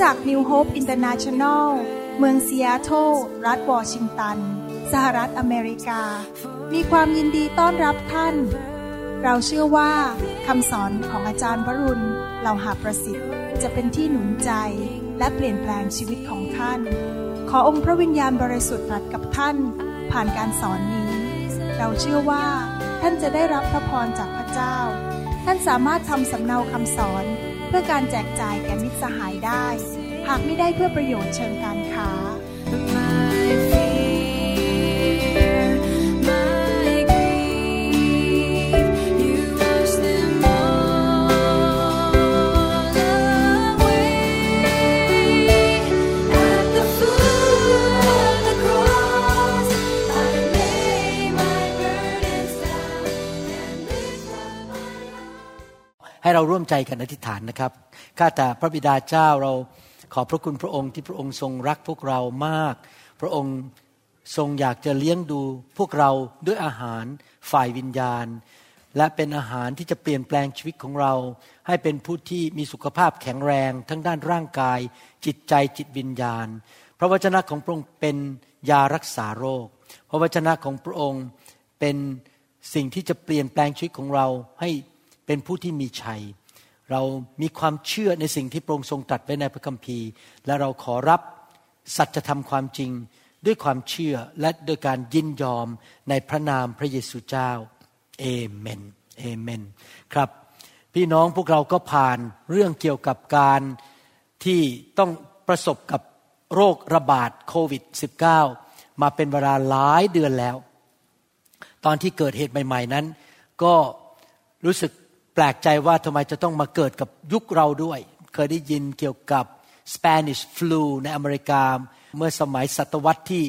จักร New Hope International เมืองซีแอตเทิลรัฐวอชิงตัน สหรัฐอเมริกา มีความยินดีต้อนรับท่าน เราเชื่อว่าคำสอนของอาจารย์วรุณเหล่าหาประสิทธิ์ จะเป็นที่หนุนใจและเปลี่ยนแปลงชีวิตของท่าน ขอองค์พระวิญญาณบริสุทธิ์ตรัสกับท่าน ผ่านการสอนนี้ เราเชื่อว่า ท่านจะได้รับพระพรจากพระเจ้า ท่านสามารถทำสำเนาคำสอนเพื่อการแจกจ่ายแก่มิตรสหายได้ หากไม่ได้เพื่อประโยชน์เชิงการค้า My fear, my grief, you wash them all away. At the foot of the cross, I lay my burdens down and lift up my heart. ให้เราร่วมใจกันอธิษฐานนะครับ ข้าแต่พระบิดาเจ้าเรา ขอบพระคุณพระองค์ที่พระองค์ทรงรักพวกเรามาก พระองค์ทรงอยากจะเลี้ยงดูพวกเราด้วยอาหารฝ่ายวิญญาณ และเป็นอาหารที่จะเปลี่ยนแปลงชีวิตของเรา ให้เป็นผู้ที่มีสุขภาพแข็งแรง ทั้งด้านร่างกาย จิตใจจิตวิญญาณ พระวจนะของพระองค์เป็นยารักษาโรค พระวจนะของพระองค์เป็นสิ่งที่จะเปลี่ยนแปลงชีวิตของเราให้เป็นผู้ที่มีชัย เรามีความเชื่อในสิ่งที่พระองค์ทรงตรัสไว้ในพระคัมภีร์ และเราขอรับสัจธรรมความจริงด้วยความเชื่อและโดยการยินยอมในพระนามพระเยซูเจ้าเอเมนเอเมนครับ พี่น้องพวกเราก็ผ่านเรื่องเกี่ยวกับการที่ต้องประสบกับโรคระบาดโควิด -19 มาเป็นเวลาหลายเดือนแล้ว ตอนที่เกิดเหตุใหม่ ๆนั้น ก็รู้สึก แปลกใจว่าทำไมจะต้องมาเกิดกับยุคเราด้วย เคยได้ยินเกี่ยวกับ Spanish flu ในอเมริกา เมื่อสมัยศตวรรษที่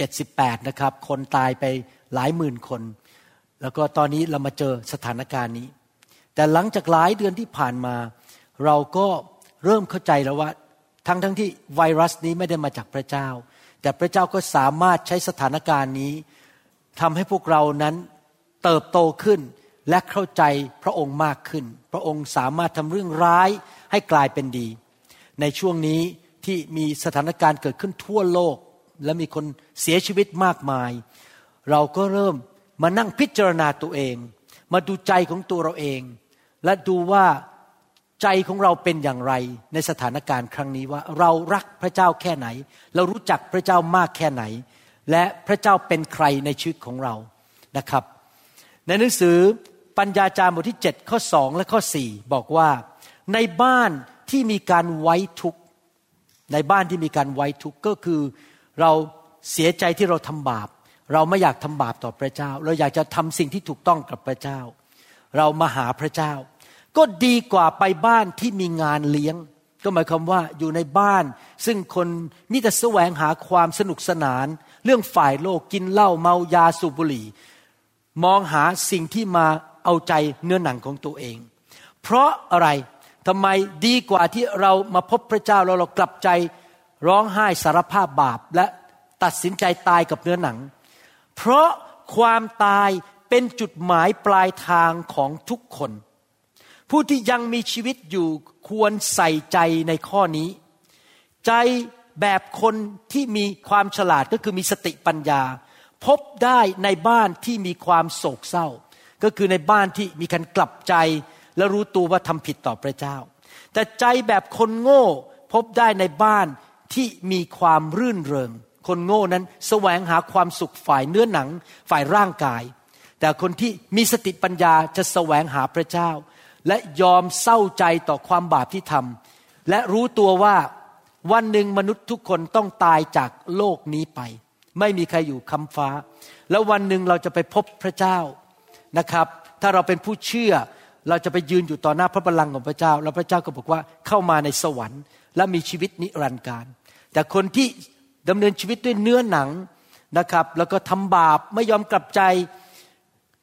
17-18 นะครับ คนตายไปหลายหมื่นคน แล้วก็ตอนนี้เรามาเจอสถานการณ์นี้ แต่หลังจากหลายเดือนที่ผ่านมา เราก็เริ่มเข้าใจแล้วว่า ทั้งทั้งที่ไวรัสนี้ไม่ได้มาจากพระเจ้า แต่พระเจ้าก็สามารถใช้สถานการณ์นี้ทำให้พวกเรานั้นเติบโตขึ้น และเข้าใจพระองค์มากขึ้น พระองค์สามารถทำเรื่องร้ายให้กลายเป็นดี ในช่วงนี้ที่มีสถานการณ์เกิดขึ้นทั่วโลก และมีคนเสียชีวิตมากมาย เราก็เริ่มมานั่งพิจารณาตัวเอง มาดูใจของตัวเราเอง และดูว่าใจของเราเป็นอย่างไรในสถานการณ์ครั้งนี้ว่าเรารักพระเจ้าแค่ไหน เรารู้จักพระเจ้ามากแค่ไหน และพระเจ้าเป็นใครในชีวิตของเรานะครับ ในหนังสือ ปัญญาจารย์บทที่ 7 ข้อ 2 และข้อ 4 บอกว่า ในบ้านที่มีการไว้ทุกข์ในบ้านที่มีการไว้ทุกข์ก็คือเราเสียใจที่เราทำบาป เราไม่อยากทำบาปต่อพระเจ้า เราอยากจะทำสิ่งที่ถูกต้องกับพระเจ้า เรามาหาพระเจ้า ก็ดีกว่าไปบ้านที่มีงานเลี้ยง ก็หมายความว่าอยู่ในบ้าน ซึ่งคนมีแต่แสวงหาความสนุกสนาน เรื่องฝ่ายโลกกินเหล้าเมายาสูบบุหรี่ มองหาสิ่งที่มา เอาใจเนื้อหนังของตัวเอง เพราะอะไรทำไมดีกว่าที่เรามาพบพระเจ้าแล้วเรากลับใจร้องไห้สารภาพบาปและตัดสินใจตายกับเนื้อหนัง เพราะความตายเป็นจุดหมายปลายทางของทุกคน ผู้ที่ยังมีชีวิตอยู่ควรใส่ใจในข้อนี้ ใจแบบคนที่มีความฉลาดก็คือมีสติปัญญา พบได้ในบ้านที่มีความโศกเศร้า ก็คือในบ้านที่มีการกลับใจและรู้ตัวว่าทำผิดต่อพระเจ้า แต่ใจแบบคนโง่พบได้ในบ้านที่มีความรื่นเริง คนโง่นั้นแสวงหาความสุขฝ่ายเนื้อหนังฝ่ายร่างกาย แต่คนที่มีสติปัญญาจะแสวงหาพระเจ้า และยอมเศร้าใจต่อความบาปที่ทำและรู้ตัวว่าวันหนึ่งมนุษย์ทุกคนต้องตายจากโลกนี้ไป ไม่มีใครอยู่คำฟ้า แล้ววันหนึ่งเราจะไปพบพระเจ้า นะครับ ถ้าเราเป็นผู้เชื่อเราจะไปยืนอยู่ต่อหน้าพระบัลลังก์ของพระเจ้า แล้วพระเจ้าก็บอกว่าเข้ามาในสวรรค์และมีชีวิตนิรันดร์การ แต่คนที่ดำเนินชีวิตด้วยเนื้อหนังนะครับ แล้วก็ทำบาปไม่ยอมกลับใจ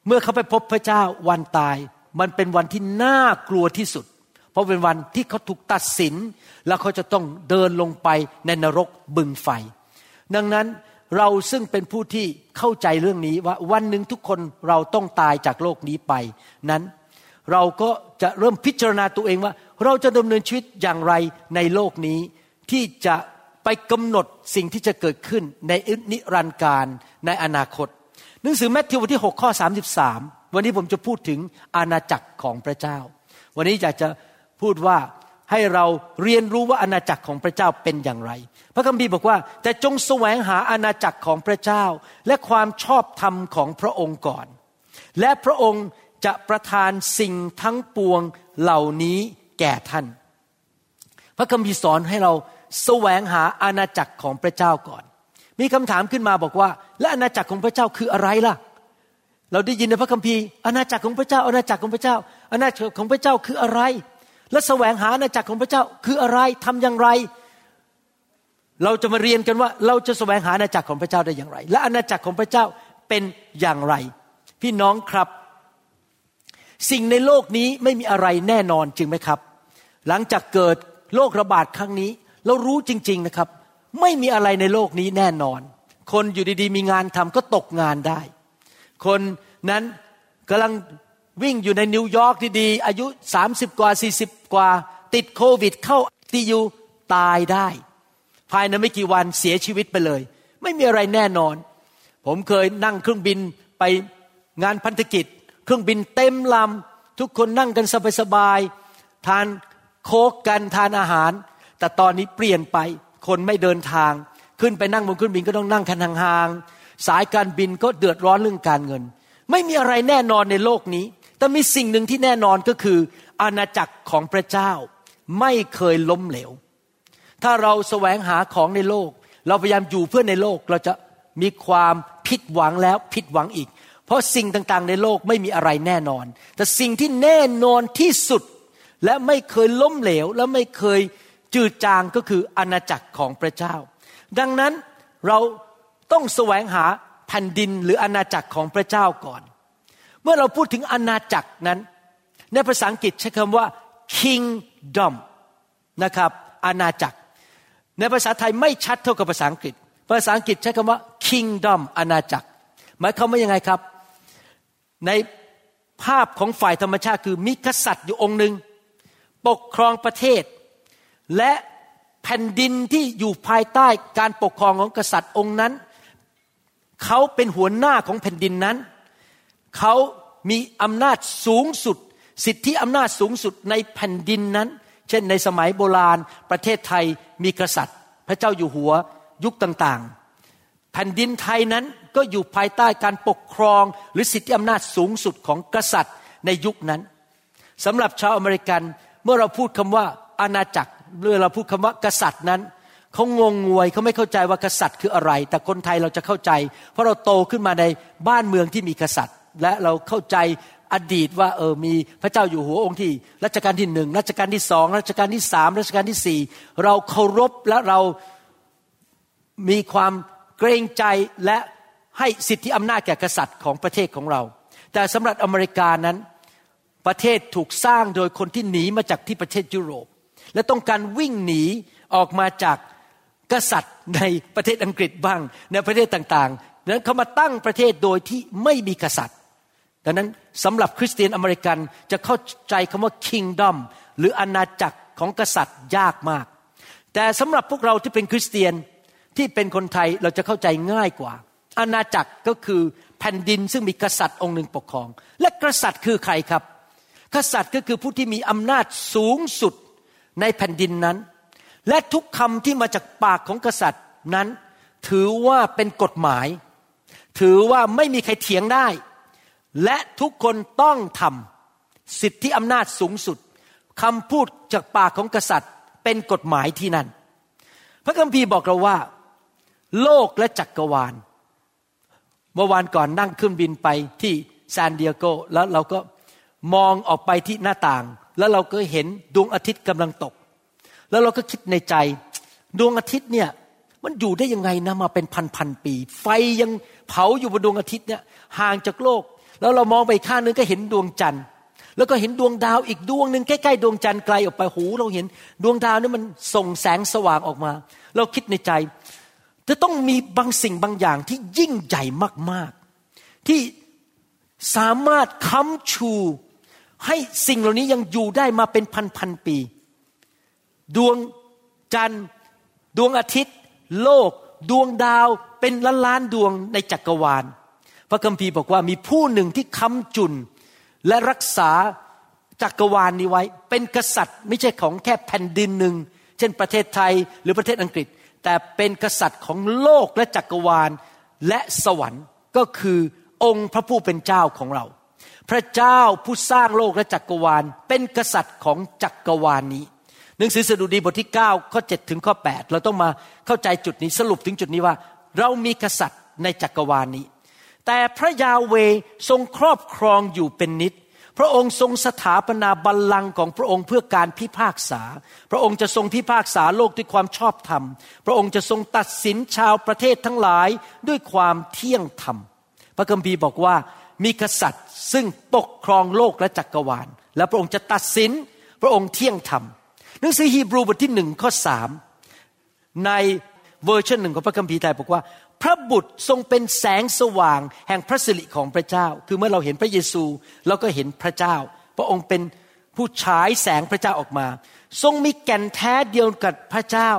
เมื่อเขาไปพบพระเจ้าวันตาย มันเป็นวันที่น่ากลัวที่สุด เพราะเป็นวันที่เขาถูกตัดสิน แล้วเขาจะต้องเดินลงไปในนรกบึงไฟ ดังนั้น เราซึ่งเป็นผู้ที่เข้าใจเรื่องนี้ว่าวันหนึ่งทุกคนเราต้องตายจากโลกนี้ไป นั้นเราก็จะเริ่มพิจารณาตัวเองว่า เราจะดำเนินชีวิตอย่างไรในโลกนี้ ที่จะไปกำหนดสิ่งที่จะเกิดขึ้นในนิรันดร์การในอนาคต หนังสือแมทธิวบทที่ 6 ข้อ 33 วันนี้ผมจะพูดถึงอาณาจักรของพระเจ้า วันนี้อยากจะพูดว่า ให้เราเรียนรู้ว่าอาณาจักรของพระเจ้าเป็นอย่างไร พระคัมภีร์บอกว่า แต่จงแสวงหาอาณาจักรของพระเจ้า และความชอบธรรมของพระองค์ก่อน และพระองค์จะประทานสิ่งทั้งปวงเหล่านี้แก่ท่าน พระคัมภีร์สอนให้เราแสวงหาอาณาจักรของพระเจ้าก่อน มีคำถามขึ้นมาบอกว่า และอาณาจักรของพระเจ้าคืออะไรล่ะ เราได้ยินในพระคัมภีร์อาณาจักรของพระเจ้าอาณาจักรของพระเจ้าอาณาจักรของพระเจ้าคืออะไร และแสวงหาอาณาจักรของพระเจ้าคืออะไรทำอย่างไร เราจะมาเรียนกันว่า เราจะแสวงหาอาณาจักรของพระเจ้าได้อย่างไร และอาณาจักรของพระเจ้าเป็นอย่างไร พี่น้องครับ สิ่งในโลกนี้ไม่มีอะไรแน่นอนจริงไหมครับ หลังจากเกิดโรคระบาดครั้งนี้ เรารู้จริง ๆนะครับ ไม่มีอะไรในโลกนี้แน่นอน คนอยู่ดีๆ มีงานทำก็ตกงานได้ คนนั้นกำลัง วิ่งอยู่ในนิวยอร์กดีๆอายุ 30 กว่า 40 กว่า ติดโควิด เข้าทียูตายได้ ภายในไม่กี่วันเสียชีวิตไปเลย ไม่มีอะไรแน่นอน ผมเคยนั่งเครื่องบินไปงานพันธกิจ เครื่องบินเต็มลำทุกคนนั่งกันสบายๆทานโคกกันทานอาหาร แต่ตอนนี้เปลี่ยนไปคนไม่เดินทาง ขึ้นไปนั่งบนเครื่องบินก็ต้องนั่งคันห่างๆสายการบินก็เดือดร้อนเรื่องการเงิน ไม่มีอะไรแน่นอนในโลกนี้ แต่มีสิ่งหนึ่งที่แน่นอนก็คืออาณาจักรของพระเจ้าไม่เคยล้มเหลว ถ้าเราแสวงหาของในโลก เราพยายามอยู่เพื่อในโลกเราจะมีความผิดหวังแล้วผิดหวังอีก เพราะสิ่งต่างๆในโลกไม่มีอะไรแน่นอน แต่สิ่งที่แน่นอนที่สุดและไม่เคยล้มเหลว และไม่เคยจืดจางก็คืออาณาจักรของพระเจ้า ดังนั้นเราต้องแสวงหาแผ่นดินหรืออาณาจักรของพระเจ้าก่อน มื่อเราพูดถึงอาณาจักรนั้น ในภาษาอังกฤษใช้คำว่า kingdom นะครับอาณาจักร ในภาษาไทยไม่ชัดเท่ากับภาษาอังกฤษ ภาษาอังกฤษใช้คำว่า kingdom อาณาจักร หมายความว่ายังไงครับ ในภาพของฝ่ายธรรมชาติคือมีกษัตริย์อยู่องค์หนึ่งปกครองประเทศ และแผ่นดินที่อยู่ภายใต้การปกครองของกษัตริย์องค์นั้น เขาเป็นหัวหน้าของแผ่นดินนั้น เขามีอำนาจสูงสุด สิทธิอำนาจสูงสุดในแผ่นดินนั้น เช่นในสมัยโบราณ ประเทศไทยมีกษัตริย์ พระเจ้าอยู่หัวยุคต่างๆ แผ่นดินไทยนั้นก็อยู่ภายใต้การปกครอง หรือสิทธิอำนาจสูงสุดของกษัตริย์ในยุคนั้นสำหรับชาวอเมริกันเมื่อเราพูดคำว่าอาณาจักรเมื่อเราพูดคำว่ากษัตริย์นั้นเขางงงวยเขาไม่เข้าใจว่ากษัตริย์คืออะไร แต่คนไทยเราจะเข้าใจ เพราะเราโตขึ้นมาในบ้านเมืองที่มีกษัตริย์ และเราเข้าใจอดีตว่าเออมีพระเจ้าอยู่หัวองค์ที่รัชกาลที่หนึ่งรัชกาลที่สองรัชกาลที่สามรัชกาลที่สี่เราเคารพและเรามีความเกรงใจและให้สิทธิอำนาจแก่กษัตริย์ของประเทศของเรา แต่สำหรับอเมริกานั้นประเทศถูกสร้างโดยคนที่หนีมาจากที่ประเทศยุโรป และต้องการวิ่งหนีออกมาจากกษัตริย์ในประเทศอังกฤษบ้างในประเทศต่างๆดังนั้นเขามาตั้งประเทศโดยที่ไม่มีกษัตริย์ ดังนั้นสำหรับคริสเตียนอเมริกันจะเข้าใจคำว่า kingdom หรืออาณาจักรของกษัตริย์ยากมาก แต่สำหรับพวกเราที่เป็นคริสเตียนที่เป็นคนไทยเราจะเข้าใจง่ายกว่า อาณาจักรก็คือแผ่นดินซึ่งมีกษัตริย์องค์หนึ่งปกครอง และกษัตริย์คือใครครับ กษัตริย์ก็คือผู้ที่มีอำนาจสูงสุดในแผ่นดินนั้น และทุกคำที่มาจากปากของกษัตริย์นั้น ถือว่าเป็นกฎหมาย ถือว่าไม่มีใครเถียงได้ และทุกคนต้องทำสิทธิอำนาจสูงสุดคำพูดจากปากของกษัตริย์เป็นกฎหมายที่นั่น พระคัมภีร์บอกเราว่า โลกและจักกรวาล เมื่อวานก่อนนั่งเครื่องบินไปที่ซานดิเอโกแล้วเราก็มองออกไปที่หน้าต่าง แล้วเราก็เห็นดวงอาทิตย์กำลังตก แล้วเราก็คิดในใจ ดวงอาทิตย์เนี่ยมันอยู่ได้ยังไงนะมาเป็นพันพันๆปี ไฟยังเผาอยู่บนดวงอาทิตย์เนี่ยห่างจากโลก แล้วเรามองไปข้างนึงก็เห็นดวงจันทร์ แล้วก็เห็นดวงดาวอีกดวงหนึ่งใกล้ๆดวงจันทร์ไกลออกไปหูเราเห็นดวงดาวนี่มันส่งแสงสว่างออกมา เราคิดในใจ จะต้องมีบางสิ่งบางอย่างที่ยิ่งใหญ่มากๆ ที่สามารถค้ำชูให้สิ่งเหล่านี้ยังอยู่ได้มาเป็นพันๆปี ดวงจันทร์ ดวงอาทิตย์ โลก ดวงดาวเป็นล้านล้านๆดวงในจักรวาล พระคัมภีร์บอกว่ามีผู้หนึ่งที่ค้ำจุน และรักษาจักรวาลนี้ไว้ เป็นกษัตริย์ไม่ใช่ของแค่แผ่นดินหนึ่ง เช่นประเทศไทยหรือประเทศอังกฤษ แต่เป็นกษัตริย์ของโลกและจักรวาลและสวรรค์ก็คือองค์พระผู้เป็นเจ้าของเรา พระเจ้าผู้สร้างโลกและจักรวาล เป็นกษัตริย์ของจักรวาลนี้หนังสือสดุดีบทที่9ข้อ7ถึงข้อ8เราต้องมาเข้าใจจุดนี้สรุปถึงจุดนี้ว่า เรามีกษัตริย์ในจักรวาลนี้ แต่พระยาเวทรงครอบครองอยู่เป็นนิด พระองค์ทรงสถาปนาบัลลังก์ของพระองค์เพื่อการพิพากษา พระองค์จะทรงพิพากษาโลกด้วยความชอบธรรม พระองค์จะทรงตัดสินชาวประเทศทั้งหลายด้วยความเที่ยงธรรม พระคัมภีร์บอกว่ามีกษัตริย์ซึ่งปกครองโลกและจักรวาล และพระองค์จะตัดสินพระองค์เที่ยงธรรม หนังสือฮีบรูบทที่หนึ่งข้อสามในเวอร์ชันหนึ่งของพระคัมภีร์ไทยบอกว่า พระบุตรทรงเป็นแสงสว่างแห่งพระสิริของพระเจ้า คือเมื่อเราเห็นพระเยซูเราก็เห็นพระเจ้า พระองค์เป็นผู้ฉายแสงพระเจ้าออกมา ทรงมีแก่นแท้เดียวกับพระเจ้า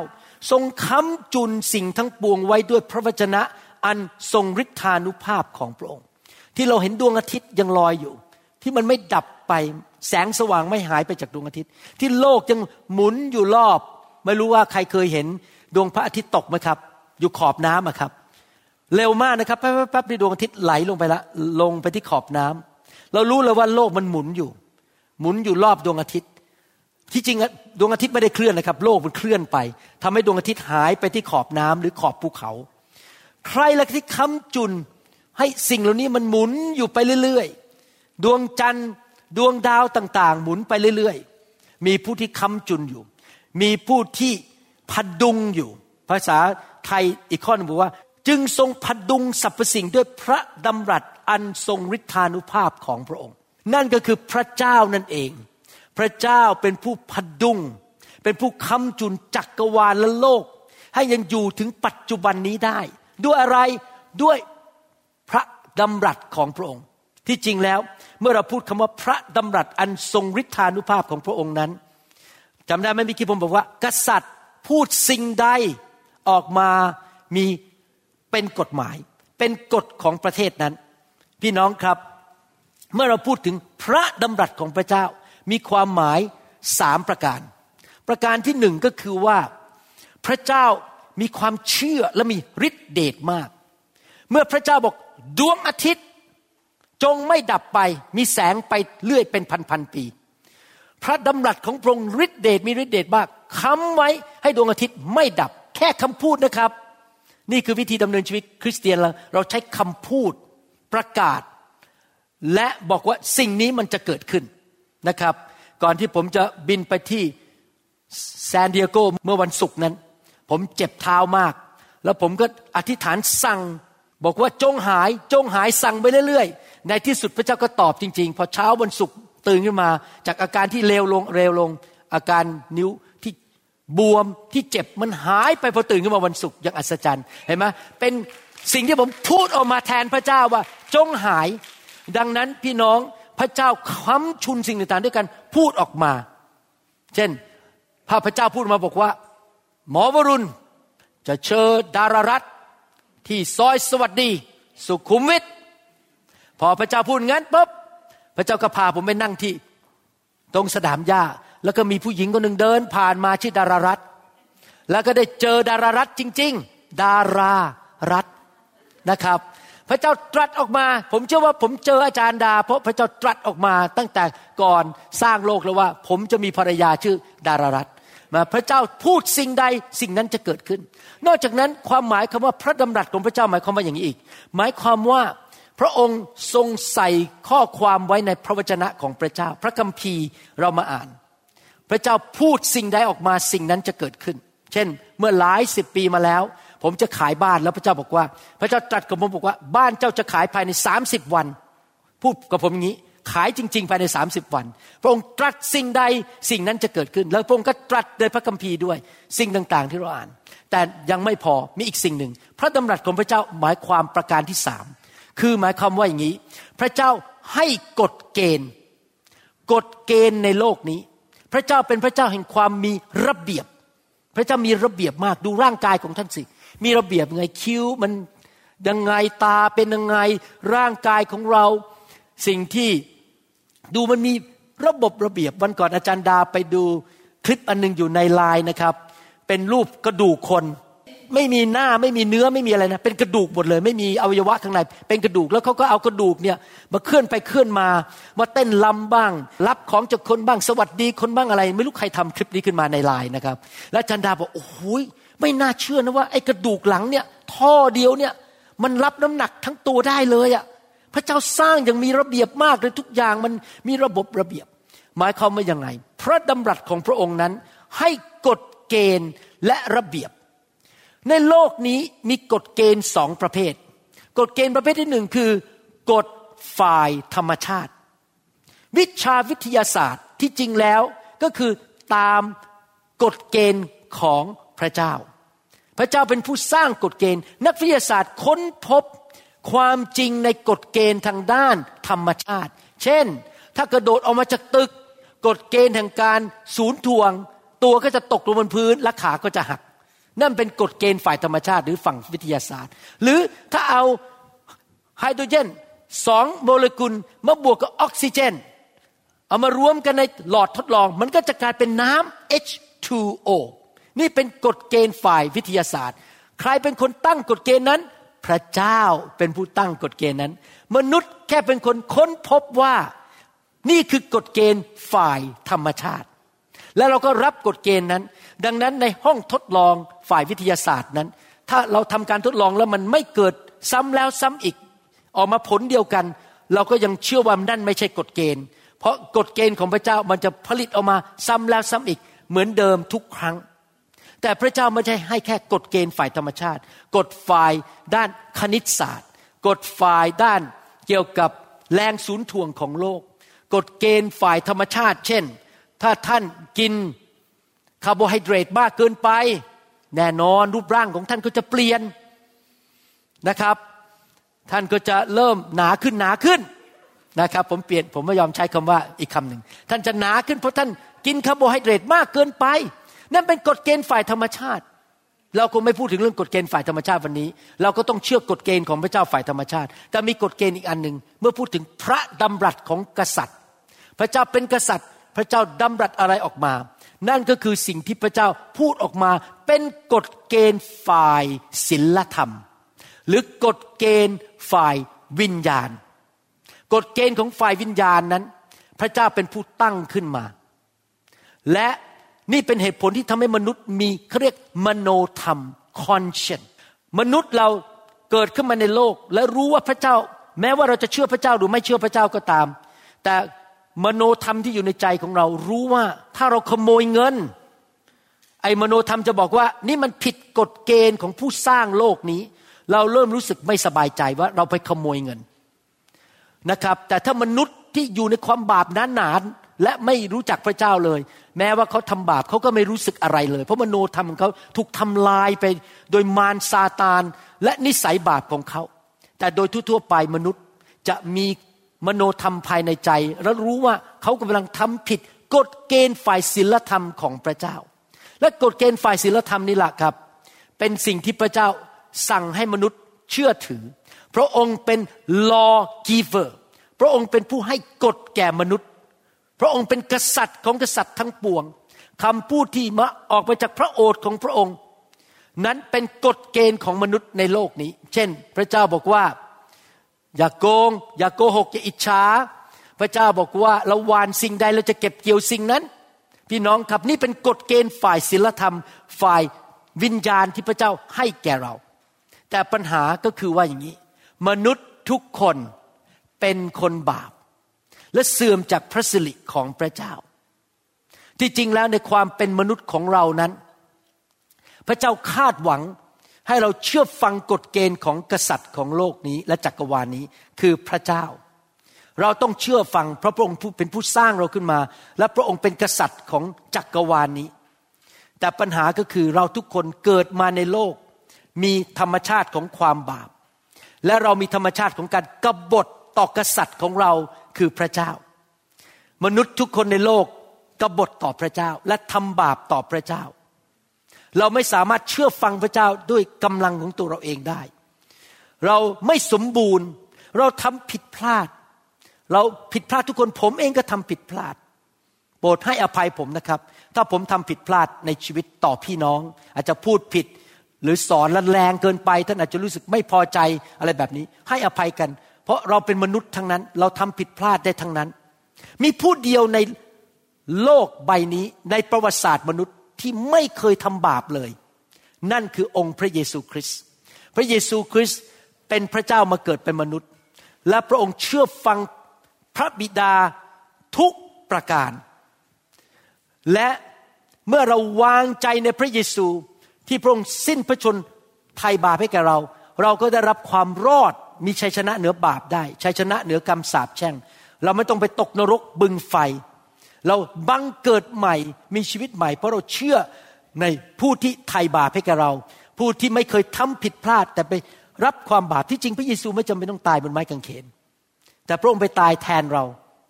ทรงค้ำจุนสิ่งทั้งปวงไว้ด้วยพระวจนะอันทรงฤทธานุภาพของพระองค์ ที่เราเห็นดวงอาทิตย์ยังลอยอยู่ ที่มันไม่ดับไปแสงสว่างไม่หายไปจากดวงอาทิตย์ ที่โลกยังหมุนอยู่รอบ ไม่รู้ว่าใครเคยเห็นดวงพระอาทิตย์ตกไหมครับ อยู่ขอบน้ำอะครับ เร็วมากนะครับแป๊บๆป๊บๆนี่ดวงอาทิตย์ไหลลงไปละลงไปที่ขอบน้ำเรารู้เลยว่าโลกมันหมุนอยู่ หมุนอยู่รอบดวงอาทิตย์ ที่จริงดวงอาทิตย์ไม่ได้เคลื่อนนะครับ โลกมันเคลื่อนไปทำให้ดวงอาทิตย์หายไปที่ขอบน้ำหรือขอบภูเขา ใครล่ะที่ค้ำจุนให้สิ่งเหล่านี้มันหมุนอยู่ไปเรื่อยๆ ดวงจันทร์ดวงดาวต่างๆ หมุนไปเรื่อยๆ มีผู้ที่ค้ำจุนอยู่ มีผู้ที่พดุงอยู่ ภาษาไทยอีกข้อนึงบอกว่า จึงทรงพดุงสรรพสิ่งด้วยพระดำรัสอันทรงฤทธานุภาพของพระองค์ นั่นก็คือพระเจ้านั่นเอง พระเจ้าเป็นผู้พดุง เป็นผู้ค้ำจุนจักรวาลและโลก ให้ยังอยู่ถึงปัจจุบันนี้ได้ ด้วยอะไรด้วยพระดำรัสของพระองค์ ที่จริงแล้วเมื่อเราพูดคำว่าพระดำรัสอันทรงฤทธานุภาพของพระองค์นั้นจำได้ไหมเมื่อกี้ผมบอกว่า กษัตริย์พูดสิ่งใดออกมามี เป็นกฎหมาย เป็นกฎของประเทศนั้น พี่น้องครับ เมื่อเราพูดถึงพระดำรัสของพระเจ้า มีความหมายสามประการ ประการที่หนึ่งก็คือว่า พระเจ้ามีความเชื่อและมีฤทธิเดชมาก เมื่อพระเจ้าบอกดวงอาทิตย์ จงไม่ดับไปมีแสงไปเรื่อยเป็นพันพันๆปี พระดำรัสของพระองค์ฤทธิเดชมีฤทธิเดชมากค้ำไว้ให้ดวงอาทิตย์ไม่ดับ แค่คำพูดนะครับ นี่คือวิธีดำเนินชีวิตคริสเตียนเราเราใช้คำพูดประกาศ และบอกว่าสิ่งนี้มันจะเกิดขึ้นนะครับ ก่อนที่ผมจะบินไปที่ซานดิเอโกเมื่อวันศุกร์นั้น ผมเจ็บเท้ามาก แล้วผมก็อธิษฐานสั่ง บอกว่าจงหายจงหายสั่งไปเรื่อยๆ ในที่สุดพระเจ้าก็ตอบจริง ๆ พอเช้าวันศุกร์ตื่นขึ้นมา จากอาการที่เลวลงเร็วลง อาการนิ้ว บวมที่เจ็บมันหายไปพอตื่นขึ้นมาวันศุกร์อย่างอัศจรรย์เห็นไหมเป็นสิ่งที่ผมพูดออกมาแทนพระเจ้าว่า จงหาย ดังนั้นพี่น้องพระเจ้าค้ำชุนสิ่งต่างๆด้วยกันพูดออกมา เช่นพระพระเจ้าพูดมาบอกว่า หมอวรุณ จะเชิญดารารัตที่ซอยสวัสดี สุขุมวิทพอพระเจ้าพูดงั้นปุ๊บพระเจ้าก็พาผมไปนั่งที่ ตรงสนามหญ้า แล้วก็มีผู้หญิงคนหนึ่งเดินผ่านมาชื่อดารารัตแล้วก็ได้เจอดารารัตจริง ๆ ดารารัตนะครับ พระเจ้าตรัสออกมา ผมเชื่อว่าผมเจออาจารย์ดา เพราะพระเจ้าตรัสออกมาตั้งแต่ก่อนสร้างโลกแล้วว่า ผมจะมีภรรยาชื่อดารารัตมาพระเจ้าพูดสิ่งใดสิ่งนั้นจะเกิดขึ้น นอกจากนั้นความหมายคำว่าพระดำรัสของพระเจ้าหมายความว่าอย่างนี้อีก หมายความว่าพระองค์ทรงใส่ข้อความไว้ในพระวจนะของพระเจ้า พระคัมภีร์เรามาอ่าน พระเจ้าพูดสิ่งใดออกมาสิ่งนั้นจะเกิดขึ้น เช่น เมื่อหลายสิบปีมาแล้ว ผมจะขายบ้านแล้วพระเจ้าบอกว่า พระเจ้าตรัสกับผมบอกว่า บ้านเจ้าจะขายภายในสามสิบวัน พูดกับผมอย่างนี้ขายจริง ๆ ภายในสามสิบวัน พระองค์ตรัสสิ่งใดสิ่งนั้นจะเกิดขึ้น แล้วพระองค์ก็ตรัสโดยพระคัมภีร์ด้วย สิ่งต่างๆที่เราอ่าน แต่ยังไม่พอมีอีกสิ่งหนึ่ง พระดำรัสของพระเจ้าหมายความประการที่สามคือหมายความว่าอย่างนี้ พระเจ้าให้กฎเกณฑ์กฎเกณฑ์ในโลกนี้ พระเจ้าเป็นพระเจ้าแห่งความมีระเบียบ พระเจ้ามีระเบียบมากดูร่างกายของท่านสิ มีระเบียบยังไงคิ้วมันยังไงตาเป็นยังไงร่างกายของเราสิ่งที่ดูมันมีระบบระเบียบวันก่อนอาจารย์ดาไปดูคลิปอันหนึงอยู่ในไลน์นะครับ เป็นรูปกระดูกคน ไม่มีหน้าไม่มีเนื้อไม่มีอะไรนะเป็นกระดูกหมดเลย ไม่มีอวัยวะข้างในเป็นกระดูกแล้วเขาก็เอากระดูกเนี่ยมาเคลื่อนไปเคลื่อนมามาเต้นลำบ้าง รับของจากคนบ้างสวัสดีคนบ้างอะไร ไม่รู้ใครทำคลิปนี้ขึ้นมาในไลน์นะครับ แล้วจันดาบอกโอ้โหไม่น่าเชื่อนะว่าไอ้กระดูกหลังเนี่ยท่อเดียวเนี่ยมันรับน้ำหนักทั้งตัวได้เลยอะพระเจ้าสร้างอย่างมีระเบียบมากเลยทุกอย่างมันมีระบบระเบียบ หมายความว่ายังไง พระดำรัสของพระองค์นั้นให้กฎเกณฑ์และระเบียบ ในโลกนี้มีกฎเกณฑ์สองประเภท กฎเกณฑ์ประเภทที่หนึ่งคือกฎฝ่ายธรรมชาติ วิชาวิทยาศาสตร์ที่จริงแล้วก็คือตามกฎเกณฑ์ของพระเจ้า พระเจ้าเป็นผู้สร้างกฎเกณฑ์ นักวิทยาศาสตร์ค้นพบความจริงในกฎเกณฑ์ทางด้านธรรมชาติ เช่น ถ้ากระโดดออกมาจากตึก กฎเกณฑ์แห่งการศูนย์ถ่วง ตัวก็จะตกลงบนพื้นและขาก็จะหัก นั่นเป็นกฎเกณฑ์ฝ่ายธรรมชาติหรือฝั่งวิทยาศาสตร์ หรือถ้าเอาไฮโดรเจนสองโมเลกุลมาบวกกับออกซิเจน เอามารวมกันในหลอดทดลอง มันก็จะกลายเป็นน้ำ H2O นี่เป็นกฎเกณฑ์ฝ่ายวิทยาศาสตร์ ใครเป็นคนตั้งกฎเกณฑ์นั้น พระเจ้าเป็นผู้ตั้งกฎเกณฑ์นั้น มนุษย์แค่เป็นคนค้นพบว่านี่คือกฎเกณฑ์ฝ่ายธรรมชาติ แล้วเราก็รับกฎเกณฑ์นั้น ดังนั้นในห้องทดลอง ฝ่ายวิทยาศาสตร์นั้น ถ้าเราทำการทดลองแล้วมันไม่เกิดซ้ำแล้วซ้ำอีก ออกมาผลเดียวกัน เราก็ยังเชื่อว่านั่นไม่ใช่กฎเกณฑ์ เพราะกฎเกณฑ์ของพระเจ้ามันจะผลิตออกมาซ้ำแล้วซ้ำอีก เหมือนเดิมทุกครั้ง แต่พระเจ้าไม่ใช่ให้แค่กฎเกณฑ์ฝ่ายธรรมชาติ กฎฝ่ายด้านคณิตศาสตร์ กฎฝ่ายด้านเกี่ยวกับแรงศูนถ่วงของโลก กฎเกณฑ์ฝ่ายธรรมชาติ เช่น ถ้าท่านกินคาร์โบไฮเดรตมากเกินไป แน่นอนรูปร่างของท่านก็จะเปลี่ยนนะครับ ท่านก็จะเริ่มหนาขึ้นหนาขึ้นนะครับ ผมเปลี่ยนผมไม่ยอมใช้คำว่าอีกคำหนึ่งท่านจะหนาขึ้นเพราะท่านกินคาร์โบไฮเดรตมากเกินไป นั่นเป็นกฎเกณฑ์ฝ่ายธรรมชาติ เราคงไม่พูดถึงเรื่องกฎเกณฑ์ฝ่ายธรรมชาติวันนี้ เราก็ต้องเชื่อกฎเกณฑ์ของพระเจ้าฝ่ายธรรมชาติ แต่มีกฎเกณฑ์อีกอันหนึ่งเมื่อพูดถึงพระดำรัสของกษัตริย์ พระเจ้าเป็นกษัตริย์ พระเจ้าดำรัสอะไรออกมา นั่นก็คือสิ่งที่พระเจ้าพูดออกมาเป็นกฎเกณฑ์ฝ่ายศีลธรรม หรือกฎเกณฑ์ฝ่ายวิญญาณ กฎเกณฑ์ของฝ่ายวิญญาณนั้น พระเจ้าเป็นผู้ตั้งขึ้นมา และนี่เป็นเหตุผลที่ทำให้มนุษย์มีเขาเรียกมโนธรรม conscience มนุษย์เราเกิดขึ้นมาในโลก และรู้ว่าพระเจ้า แม้ว่าเราจะเชื่อพระเจ้าหรือไม่เชื่อพระเจ้าก็ตาม แต่ มโนธรรมที่อยู่ในใจของเรารู้ว่าถ้าเราขโมยเงิน ไอ้มโนธรรมจะบอกว่า นี่มันผิดกฎเกณฑ์ของผู้สร้างโลกนี้ เราเริ่มรู้สึกไม่สบายใจว่าเราไปขโมยเงินนะครับ แต่ถ้ามนุษย์ที่อยู่ในความบาปนั้นหนานและไม่รู้จักพระเจ้าเลย แม้ว่าเขาทำบาปเขาก็ไม่รู้สึกอะไรเลย เพราะมโนธรรมของเขาถูกทำลายไปโดยมารซาตาน และนิสัยบาปของเขา แต่โดยทั่วๆไปมนุษย์จะมี มโนธรรมภายในใจ แล้วรู้ว่าเขากำลังทำผิดกฎเกณฑ์ฝ่ายศีลธรรมของพระเจ้า และกฎเกณฑ์ฝ่ายศีลธรรมนี่แหละครับ เป็นสิ่งที่พระเจ้าสั่งให้มนุษย์เชื่อถือ พระองค์เป็น law giver พระองค์เป็นผู้ให้กฎแก่มนุษย์ พระองค์เป็นกษัตริย์ของกษัตริย์ทั้งปวงคำพูดที่มาออกมาจากพระโอษฐ์ของพระองค์ นั้นเป็นกฎเกณฑ์ของมนุษย์ในโลกนี้ เช่น พระเจ้าบอกว่า อย่าโกง อย่าโกหกอย่าอิจฉาพระเจ้าบอกว่าเราหวานสิ่งใดเราจะเก็บเกี่ยวสิ่งนั้น พี่น้องครับนี่เป็นกฎเกณฑ์ฝ่ายศีลธรรม ฝ่ายวิญญาณที่พระเจ้าให้แก่เรา แต่ปัญหาก็คือว่าอย่างนี้ มนุษย์ทุกคนเป็นคนบาป และเสื่อมจากพระสิริของพระเจ้า ที่จริงแล้วในความเป็นมนุษย์ของเรานั้น พระเจ้าคาดหวัง ให้เราเชื่อฟังกฎเกณฑ์ของกษัตริย์ของโลกนี้และจักรวาลนี้คือพระเจ้า เราต้องเชื่อฟังเพราะพระองค์เป็นผู้สร้างเราขึ้นมา และพระองค์เป็นกษัตริย์ของจักรวาลนี้ แต่ปัญหาก็คือเราทุกคนเกิดมาในโลก มีธรรมชาติของความบาป และเรามีธรรมชาติของการกบฏต่อกษัตริย์ของเราคือพระเจ้า มนุษย์ทุกคนในโลกกบฏต่อพระเจ้าและทำบาปต่อพระเจ้า เราไม่สามารถเชื่อฟังพระเจ้าด้วยกำลังของตัวเราเองได้ เราไม่สมบูรณ์ เราทำผิดพลาด เราผิดพลาดทุกคนผมเองก็ทำผิดพลาด โปรดให้อภัยผมนะครับ ถ้าผมทำผิดพลาดในชีวิตต่อพี่น้อง อาจจะพูดผิดหรือสอนแรงเกินไปท่านอาจจะรู้สึกไม่พอใจอะไรแบบนี้ ให้อภัยกัน เพราะเราเป็นมนุษย์ทั้งนั้น เราทำผิดพลาดได้ทั้งนั้น มีผู้เดียวในโลกใบนี้ในประวัติศาสตร์มนุษย์ ที่ไม่เคยทำบาปเลย นั่นคือองค์พระเยซูคริสต์พระเยซูคริสต์เป็นพระเจ้ามาเกิดเป็นมนุษย์ และพระองค์เชื่อฟังพระบิดาทุกประการ และเมื่อเราวางใจในพระเยซูที่พระองค์สิ้นพระชนไถ่บาปให้แก่เรา เราก็ได้รับความรอดมีชัยชนะเหนือบาปได้ชัยชนะเหนือกรรมสาปแช่ง เราไม่ต้องไปตกนรกบึงไฟ เราบังเกิดใหม่มีชีวิตใหม่ เพราะเราเชื่อในผู้ที่ไถ่บาปให้แก่เรา ผู้ที่ไม่เคยทำผิดพลาด แต่ไปรับความบาปที่จริงพระเยซูไม่จำเป็นต้องตายบนไม้กางเขน แต่พระองค์ไปตายแทนเรา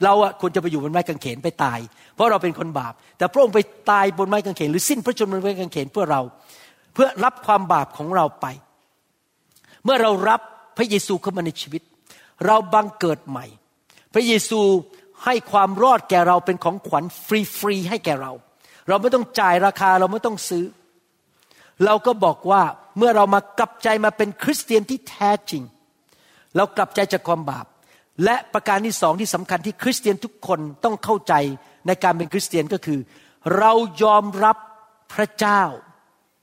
เราอะควรจะไปอยู่บนไม้กางเขนไปตาย เพราะเราเป็นคนบาป แต่พระองค์ไปตายบนไม้กางเขน หรือสิ้นพระชนม์บนไม้กางเขนเพื่อเรา เพื่อรับความบาปของเราไป เมื่อเรารับพระเยซูเข้ามาในชีวิต เราบังเกิดใหม่ พระเยซู ให้ความรอดแก่เราเป็นของขวัญฟรีๆให้แก่เรา เราไม่ต้องจ่ายราคาเราไม่ต้องซื้อ เราก็บอกว่าเมื่อเรามากลับใจมาเป็นคริสเตียนที่แท้จริง เรากลับใจจากความบาป และประการที่สองที่สำคัญที่คริสเตียนทุกคนต้องเข้าใจในการเป็นคริสเตียนก็คือ เรายอมรับพระเจ้า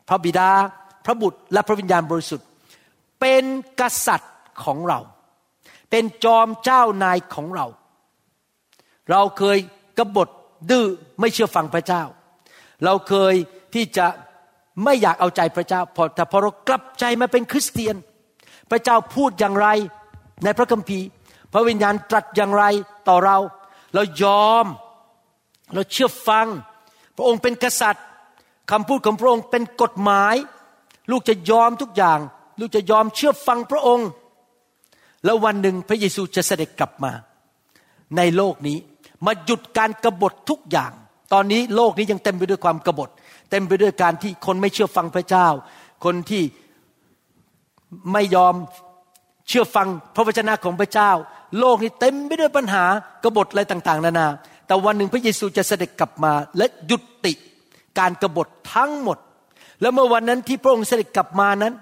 พระบิดา พระบุตรและพระวิญญาณบริสุทธิ์ เป็นกษัตริย์ของเรา เป็นจอมเจ้านายของเรา เราเคยกบฏดื้อไม่เชื่อฟังพระเจ้า เราเคยที่จะไม่อยากเอาใจพระเจ้า พอแต่พอเรากลับใจมาเป็นคริสเตียน พระเจ้าพูดอย่างไรในพระคัมภีร์ พระวิญญาณตรัสอย่างไรต่อเรา เรายอม เราเชื่อฟัง พระองค์เป็นกษัตริย์คำพูดของพระองค์เป็นกฎหมาย ลูกจะยอมทุกอย่าง ลูกจะยอมเชื่อฟังพระองค์ แล้ววันหนึ่งพระเยซูจะเสด็จกลับมา ในโลกนี้ มาหยุดการกบฏทุกอย่าง ตอนนี้โลกนี้ยังเต็มไปด้วยความกบฏ เต็มไปด้วยการที่คนไม่เชื่อฟังพระเจ้า คนที่ไม่ยอมเชื่อฟังพระวจนะของพระเจ้า โลกนี้เต็มไปด้วยปัญหากบฏอะไรต่าง ๆ นานา แต่วันหนึ่งพระเยซูจะเสด็จกลับมาและหยุดติการกบฏทั้งหมด แล้วเมื่อวันนั้นที่พระองค์เสด็จกลับมานั้น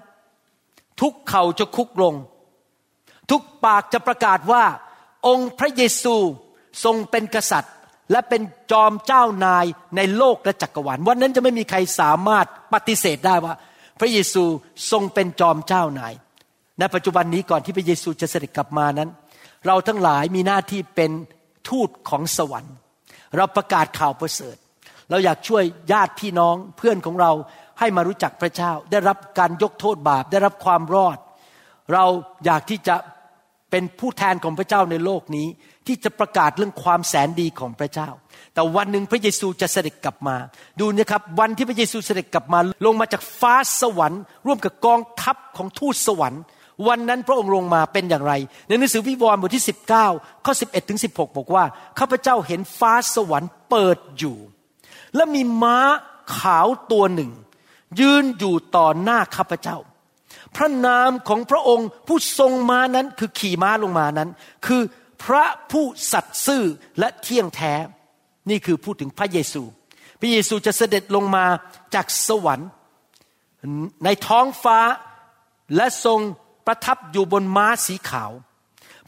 ทุกเข่าจะคุกลง ทุกปากจะประกาศว่า องค์พระเยซู ทรงเป็นกษัตริย์ และเป็นจอมเจ้านายในโลกและจักรวาลวันนั้นจะไม่มีใครสามารถปฏิเสธได้ว่า พระเยซูทรงเป็นจอมเจ้านาย ในปัจจุบันนี้ก่อนที่พระเยซูจะเสด็จกลับมานั้น เราทั้งหลายมีหน้าที่เป็นทูตของสวรรค์ เราประกาศข่าวประเสริฐ เราอยากช่วยญาติพี่น้องเพื่อนของเราให้มารู้จักพระเจ้า ได้รับการยกโทษบาปได้รับความรอด เราอยากที่จะเป็นผู้แทนของพระเจ้าในโลกนี้ ที่จะประกาศเรื่องความแสนดีของพระเจ้า แต่วันหนึ่งพระเยซูจะเสด็จกลับมา ดูนะครับวันที่พระเยซูเสด็จกลับมา ลงมาจากฟ้าสวรรค์ ร่วมกับกองทัพของทูตสวรรค์ วันนั้นพระองค์ลงมาเป็นอย่างไร ในหนังสือวิวรณ์บทที่ 19ข้อ11ถึง16 บอกว่าข้าพเจ้าเห็นฟ้าสวรรค์เปิดอยู่ และมีม้าขาวตัวหนึ่ง ยืนอยู่ต่อหน้าข้าพเจ้าพระนามของพระองค์ผู้ทรงม้านั้นคือขี่ม้าลงมานั้น คือ พระผู้สัตย์ซื่อและเที่ยงแท้ นี่คือพูดถึงพระเยซู พระเยซูจะเสด็จลงมาจากสวรรค์ ในท้องฟ้าและทรงประทับอยู่บนม้าสีขาว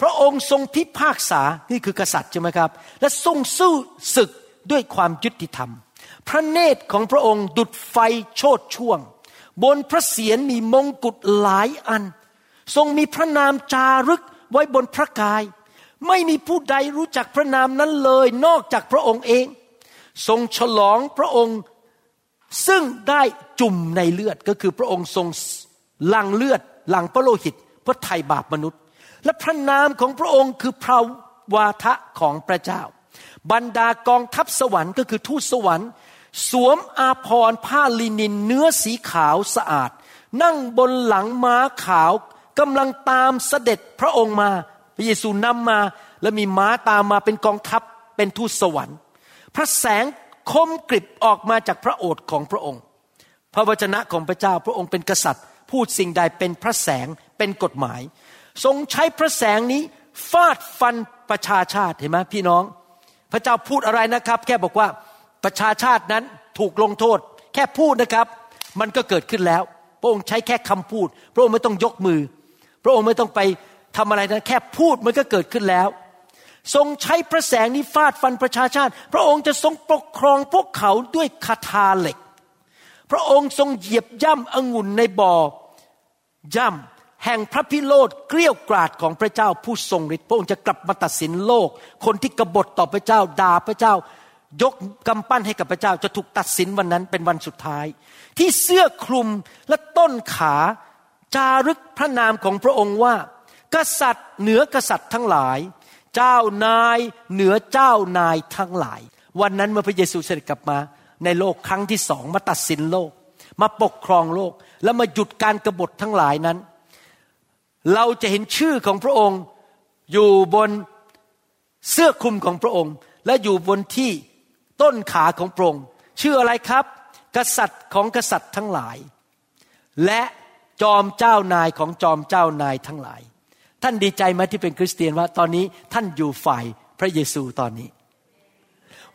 พระองค์ทรงพิพากษา นี่คือกษัตริย์ใช่ไหมครับ และทรงสู้ศึกด้วยความยุติธรรม พระเนตรของพระองค์ดุดไฟโชดช่วง บนพระเศียรมีมงกุฎหลายอัน ทรงมีพระนามจารึกไว้บนพระกาย ไม่มีผู้ใดรู้จักพระนามนั้นเลยนอกจากพระองค์เอง ทรงฉลองพระองค์ซึ่งได้จุ่มในเลือดก็คือพระองค์ทรงหลังเลือดหลังพระโลหิตเพื่อไถ่บาปมนุษย์ และพระนามของพระองค์คือพระวาทะของพระเจ้า บรรดากองทัพสวรรค์ก็คือทูตสวรรค์ สวมอาภรณ์ผ้าลินินเนื้อสีขาวสะอาด นั่งบนหลังม้าขาวกำลังตามเสด็จพระองค์มา พระเยซูนำมาแล้วมีม้าตามมาเป็นกองทัพเป็นทูตสวรรค์ พระแสงคมกริบออกมาจากพระโอษฐ์ของพระองค์ พระวจนะของพระเจ้าพระองค์เป็นกษัตริย์ พูดสิ่งใดเป็นพระแสงเป็นกฎหมาย ทรงใช้พระแสงนี้ฟาดฟันประชาชาติเห็นไหมพี่น้อง พระเจ้าพูดอะไรนะครับ แค่บอกว่าประชาชาตินั้นถูกลงโทษ แค่พูดนะครับ มันก็เกิดขึ้นแล้ว พระองค์ใช้แค่คำพูด พระองค์ไม่ต้องยกมือ พระองค์ไม่ต้องไป ทำอะไรนะแค่พูดมันก็เกิดขึ้นแล้ว ทรงใช้พระแสงนี้ฟาดฟันประชาชาติ พระองค์จะทรงปกครองพวกเขาด้วยคาถาเหล็ก พระองค์ทรงเหยียบย่ำองุ่นในบ่อย่ำแห่งพระพิโรธเกลี้ยวกราดของพระเจ้าผู้ทรงฤทธิ์พระองค์จะกลับมาตัดสินโลก คนที่กบฏต่อพระเจ้าด่าพระเจ้ายกกำปั้นให้กับพระเจ้าจะถูกตัดสินวันนั้นเป็นวันสุดท้าย ที่เสื้อคลุมและต้นขาจารึกพระนามของพระองค์ว่า กษัตริย์เหนือกษัตริย์ทั้งหลาย เจ้านายเหนือเจ้านายทั้งหลาย วันนั้นเมื่อพระเยซูเสด็จกลับมาในโลกครั้งที่สองมาตัดสินโลก มาปกครองโลกแล้วมาหยุดการกบฏทั้งหลายนั้น เราจะเห็นชื่อของพระองค์อยู่บนเสื้อคลุมของพระองค์ และอยู่บนที่ต้นขาของพระองค์ชื่ออะไรครับ กษัตริย์ของกษัตริย์ทั้งหลาย และจอมเจ้านายของจอมเจ้านายทั้งหลาย ท่านดีใจไหมที่เป็นคริสเตียนว่าตอนนี้ท่านอยู่ฝ่ายพระเยซูตอนนี้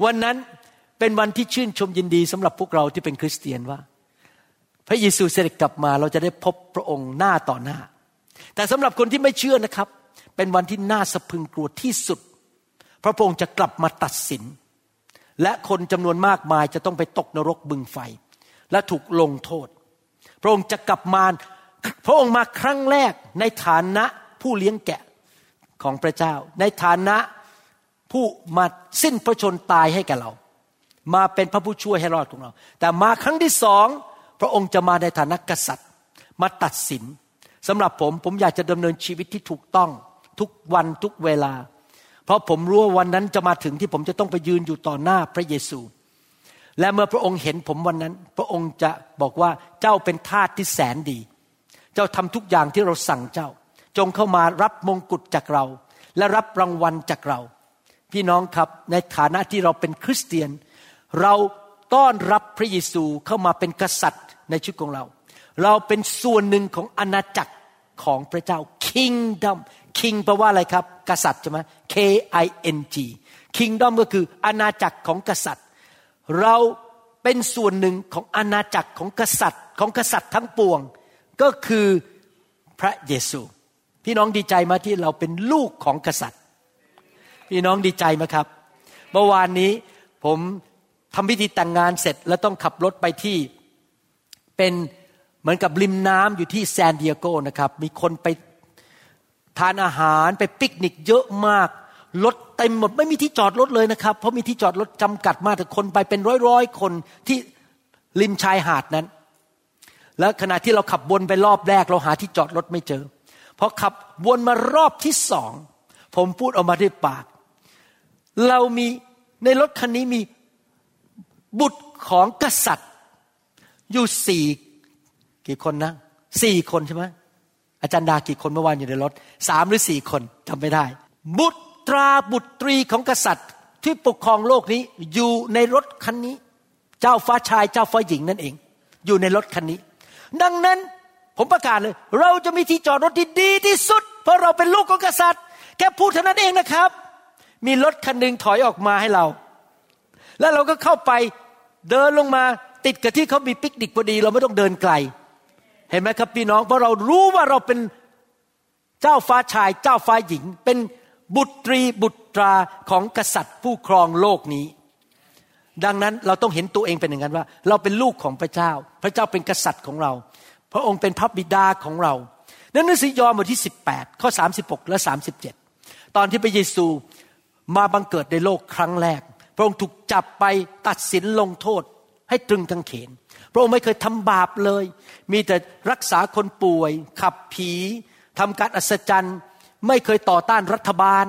วันนั้นเป็นวันที่ชื่นชมยินดีสำหรับพวกเราที่เป็นคริสเตียนว่า พระเยซูเสด็จกลับมาเราจะได้พบพระองค์หน้าต่อหน้า แต่สำหรับคนที่ไม่เชื่อนะครับ เป็นวันที่น่าสะพึงกลัวที่สุด พระองค์จะกลับมาตัดสิน และคนจำนวนมากมายจะต้องไปตกนรกบึงไฟ และถูกลงโทษ พระองค์จะกลับมาพระองค์มาครั้งแรกในฐานะ ผู้เลี้ยงแกะของพระเจ้า ในฐานะผู้มาสิ้นพระชนตายให้แก่เรา มาเป็นพระผู้ช่วยให้รอดของเรา แต่มาครั้งที่สองพระองค์จะมาในฐานะกษัตริย์ มาตัดสินสำหรับผมผมอยากจะดำเนินชีวิตที่ถูกต้องทุกวันทุกเวลา เพราะผมรู้ว่าวันนั้นจะมาถึงที่ผมจะต้องไปยืนอยู่ต่อหน้าพระเยซู และเมื่อพระองค์เห็นผมวันนั้น พระองค์จะบอกว่าเจ้าเป็นทาสที่แสนดี เจ้าทำทุกอย่างที่เราสั่งเจ้า จงเข้ามารับมงกุฎจากเรา และรับรางวัลจากเรา พี่น้องครับในฐานะที่เราเป็นคริสเตียน เราต้อนรับพระเยซูเข้ามาเป็นกษัตริย์ในชีวิตของเรา เราเป็นส่วนหนึ่งของอาณาจักรของพระเจ้า kingdom king แปลว่าอะไรครับ กษัตริย์ใช่ไหม K I N G kingdom ก็คืออาณาจักรของกษัตริย์ เราเป็นส่วนหนึ่งของอาณาจักรของกษัตริย์ของกษัตริย์ทั้งปวง ก็คือพระเยซู พี่น้องดีใจมาที่เราเป็นลูกของกษัตริย์ พี่น้องดีใจไหมครับ เมื่อวานนี้ผมทำพิธีแต่งงานเสร็จแล้วต้องขับรถไปที่เป็นเหมือนกับริมน้ำอยู่ที่แซนดิเอโกนะครับ มีคนไปทานอาหารไปปิกนิกเยอะมากรถเต็มหมดไม่มีที่จอดรถเลยนะครับ เพราะมีที่จอดรถจำกัดมากแต่คนไปเป็นร้อยร้อยคนที่ริมชายหาดนั้น แล้วขณะที่เราขับวนไปรอบแรก เราหาที่จอดรถไม่เจอ พอขับวนมารอบที่สอง ผมพูดออกมาด้วยปาก เรามีในรถคันนี้มีบุตรของกษัตริย์ อยู่สี่กี่คนนะสี่คนใช่ไหมอาจารย์ดากี่คนเมื่อวานอยู่ในรถสามหรือสี่คนจำไม่ได้ บุตราบุตรีของกษัตริย์ที่ปกครองโลกนี้อยู่ในรถคันนี้ เจ้าฟ้าชายเจ้าฟ้าหญิงนั่นเอง อยู่ในรถคันนี้ ดังนั้น ผมประกาศเลย เราจะมีที่จอดรถที่ดีที่สุด เพราะเราเป็นลูกของกษัตริย์แค่พูดเท่านั้นเองนะครับ มีรถคันหนึ่งถอยออกมาให้เรา แล้วเราก็เข้าไปเดินลงมาติดกับที่เขามีปิกนิกพอดี เราไม่ต้องเดินไกล เห็นไหมครับพี่น้องเพราะเรารู้ว่าเราเป็นเจ้าฟ้าชาย เจ้าฟ้าหญิง เป็นบุตรีบุตราของกษัตริย์ผู้ครองโลกนี้ ดังนั้นเราต้องเห็นตัวเองเป็นอย่างนั้นว่า เราเป็นลูกของพระเจ้า พระเจ้าเป็นกษัตริย์ของเรา พระองค์เป็นพระบิดาของเราในหนังสือยอห์นบทที่ 18 ข้อ 36 และ 37 ตอนที่พระเยซูมาบังเกิดในโลกครั้งแรก พระองค์ถูกจับไปตัดสินลงโทษให้ตรึงกางเขน พระองค์ไม่เคยทำบาปเลย มีแต่รักษาคนป่วย ขับผีทำการอัศจรรย์ ไม่เคยต่อต้านรัฐบาล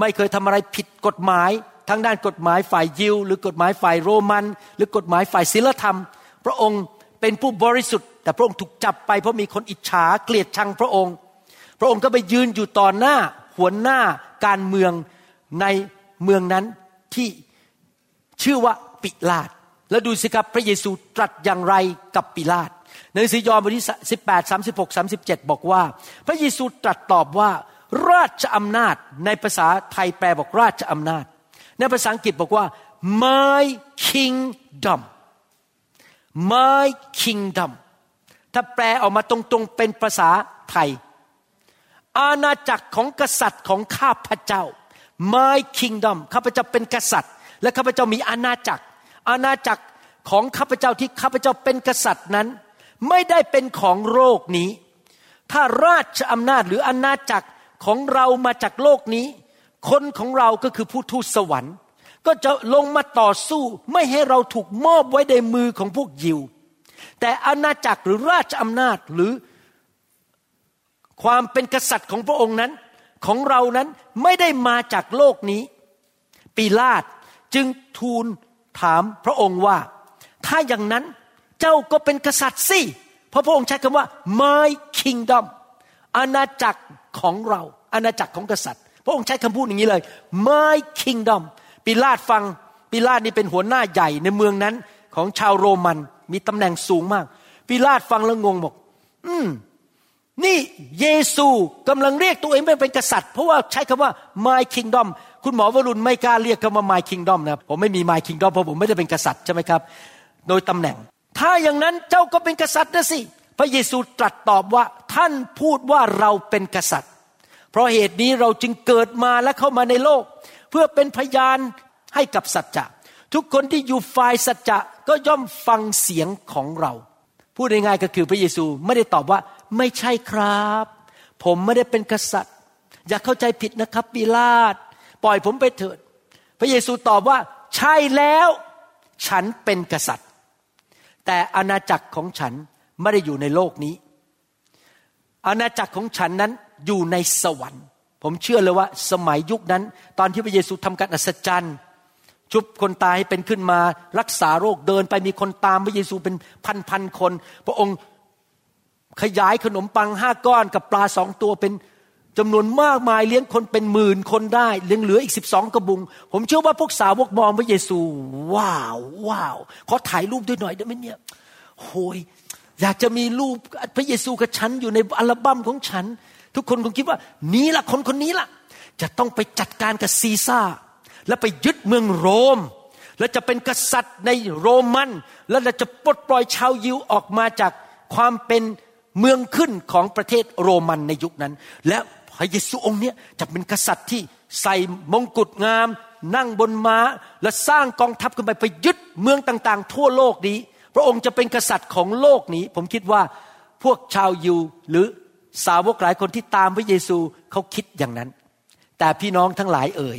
ไม่เคยทำอะไรผิดกฎหมายทั้งด้านกฎหมายฝ่ายยิว หรือกฎหมายฝ่ายโรมัน หรือกฎหมายฝ่ายศีลธรรม พระองค์ เป็นผู้บริสุทธิ์ แต่พระองค์ถูกจับไปเพราะมีคนอิจฉาเกลียดชังพระองค์ พระองค์ก็ไปยืนอยู่ต่อหน้าหัวหน้าการเมืองในเมืองนั้นที่ชื่อว่าปิลาตแล้วดูสิครับพระเยซูตรัสอย่างไรกับปิลาตในหนังสือยอห์นบทที่18 36 37บอกว่า พระเยซูตรัสตอบว่าราชอำนาจในภาษาไทยแปลบอกราชอำนาจ ในภาษาอังกฤษบอกว่า my kingdom my kingdom ถ้าแปลออกมาตรงๆเป็นภาษาไทย อาณาจักรของกษัตริย์ของข้าพเจ้า my kingdom ข้าพเจ้าเป็นกษัตริย์ และข้าพเจ้ามีอาณาจักร อาณาจักรของข้าพเจ้าที่ข้าพเจ้าเป็นกษัตริย์นั้น ไม่ได้เป็นของโลกนี้ ถ้าราชอำนาจหรืออาณาจักรของเรามาจากโลกนี้ คนของเราก็คือผู้ทูตสวรรค์ ก็จะลงมาต่อสู้ไม่ให้เราถูกมอบไว้ในมือของพวกยิว แต่อาณาจักรหรือราชอำนาจหรือความเป็นกษัตริย์ของพระองค์นั้น ของเรานั้นไม่ได้มาจากโลกนี้ ปีลาตจึงทูลถามพระองค์ว่า ถ้าอย่างนั้นเจ้าก็เป็นกษัตริย์สิเพราะพระองค์ใช้คำว่า my kingdom อาณาจักรของเราอาณาจักรของกษัตริย์ พระองค์ใช้คำพูดอย่างนี้เลย my kingdom ปิลาตฟังปิลาตนี่เป็นหัวหน้าใหญ่ในเมืองนั้นของชาวโรมันมีตำแหน่งสูงมาก ปิลาตฟังแล้วงงบอก อืมนี่เยซูกำลังเรียกตัวเองเป็นกษัตริย์ เพราะว่าใช้คำว่า my kingdom คุณหมอวรุณไม่กล้าเรียกคำว่า my kingdom นะผมไม่มี my kingdom เพราะผมไม่ได้เป็นกษัตริย์ใช่ไหมครับ โดยตำแหน่ง ถ้าอย่างนั้นเจ้าก็เป็นกษัตริย์นะสิ พระเยซูตรัสตอบว่าท่านพูดว่าเราเป็นกษัตริย์ เพราะเหตุนี้เราจึงเกิดมาและเข้ามาในโลก พื่อเป็นพยานให้กับสัจจะทุกคนที่อยู่ฝ่ายสัจจะก็ย่อมฟังเสียงของเรา พูดง่ายๆก็คือพระเยซูไม่ได้ตอบว่า ไม่ใช่ครับ ผมไม่ได้เป็นกษัตริย์ อย่าเข้าใจผิดนะครับปิลาตปล่อยผมไปเถิด พระเยซูตอบว่า ใช่แล้ว ฉันเป็นกษัตริย์ แต่อาณาจักรของฉันไม่ได้อยู่ในโลกนี้ อาณาจักรของฉันนั้นอยู่ในสวรรค์ ผมเชื่อเลยว่าสมัยยุคนั้น ตอนที่พระเยซูทำการอัศจรรย์ชุบคนตายให้เป็นขึ้นมา รักษาโรคเดินไปมีคนตามพระเยซูเป็นพันพันคน พระองค์ขยายขนมปังห้าก้อนกับปลาสองตัวเป็นจำนวนมากมายเลี้ยงคนเป็นหมื่นคนได้เลี้ยงเหลืออีกสิบสองกระบุง ผมเชื่อว่าพวกสาวกมองพระเยซู ว้าว ว้าว ขอถ่ายรูปด้วยหน่อยได้ไหมเนี่ยโหยอยากจะมีรูปพระเยซูกับฉันอยู่ในอัลบั้มของฉัน ทุกคนคงคิดว่านี้ละคนคนนี้ละจะต้องไปจัดการกับซีซ่า แล้วไปยึดเมืองโรม แล้วจะเป็นกษัตริย์ในโรมัน แล้วจะปลดปล่อยชาวยิวออกมาจากความเป็นเมืองขึ้นของประเทศโรมันในยุคนั้น และพระเยซูองค์เนี้ยจะเป็นกษัตริย์ที่ใส่มงกุฎงาม นั่งบนม้า และสร้างกองทัพขึ้นไปไปยึดเมืองต่าง ๆ ทั่วโลกนี้ พระองค์จะเป็นกษัตริย์ของโลกนี้ ผมคิดว่าพวกชาวยิวหรือ สาวกหลายคนที่ตามพระเยซูเขาคิดอย่างนั้น แต่พี่น้องทั้งหลายเอ่ย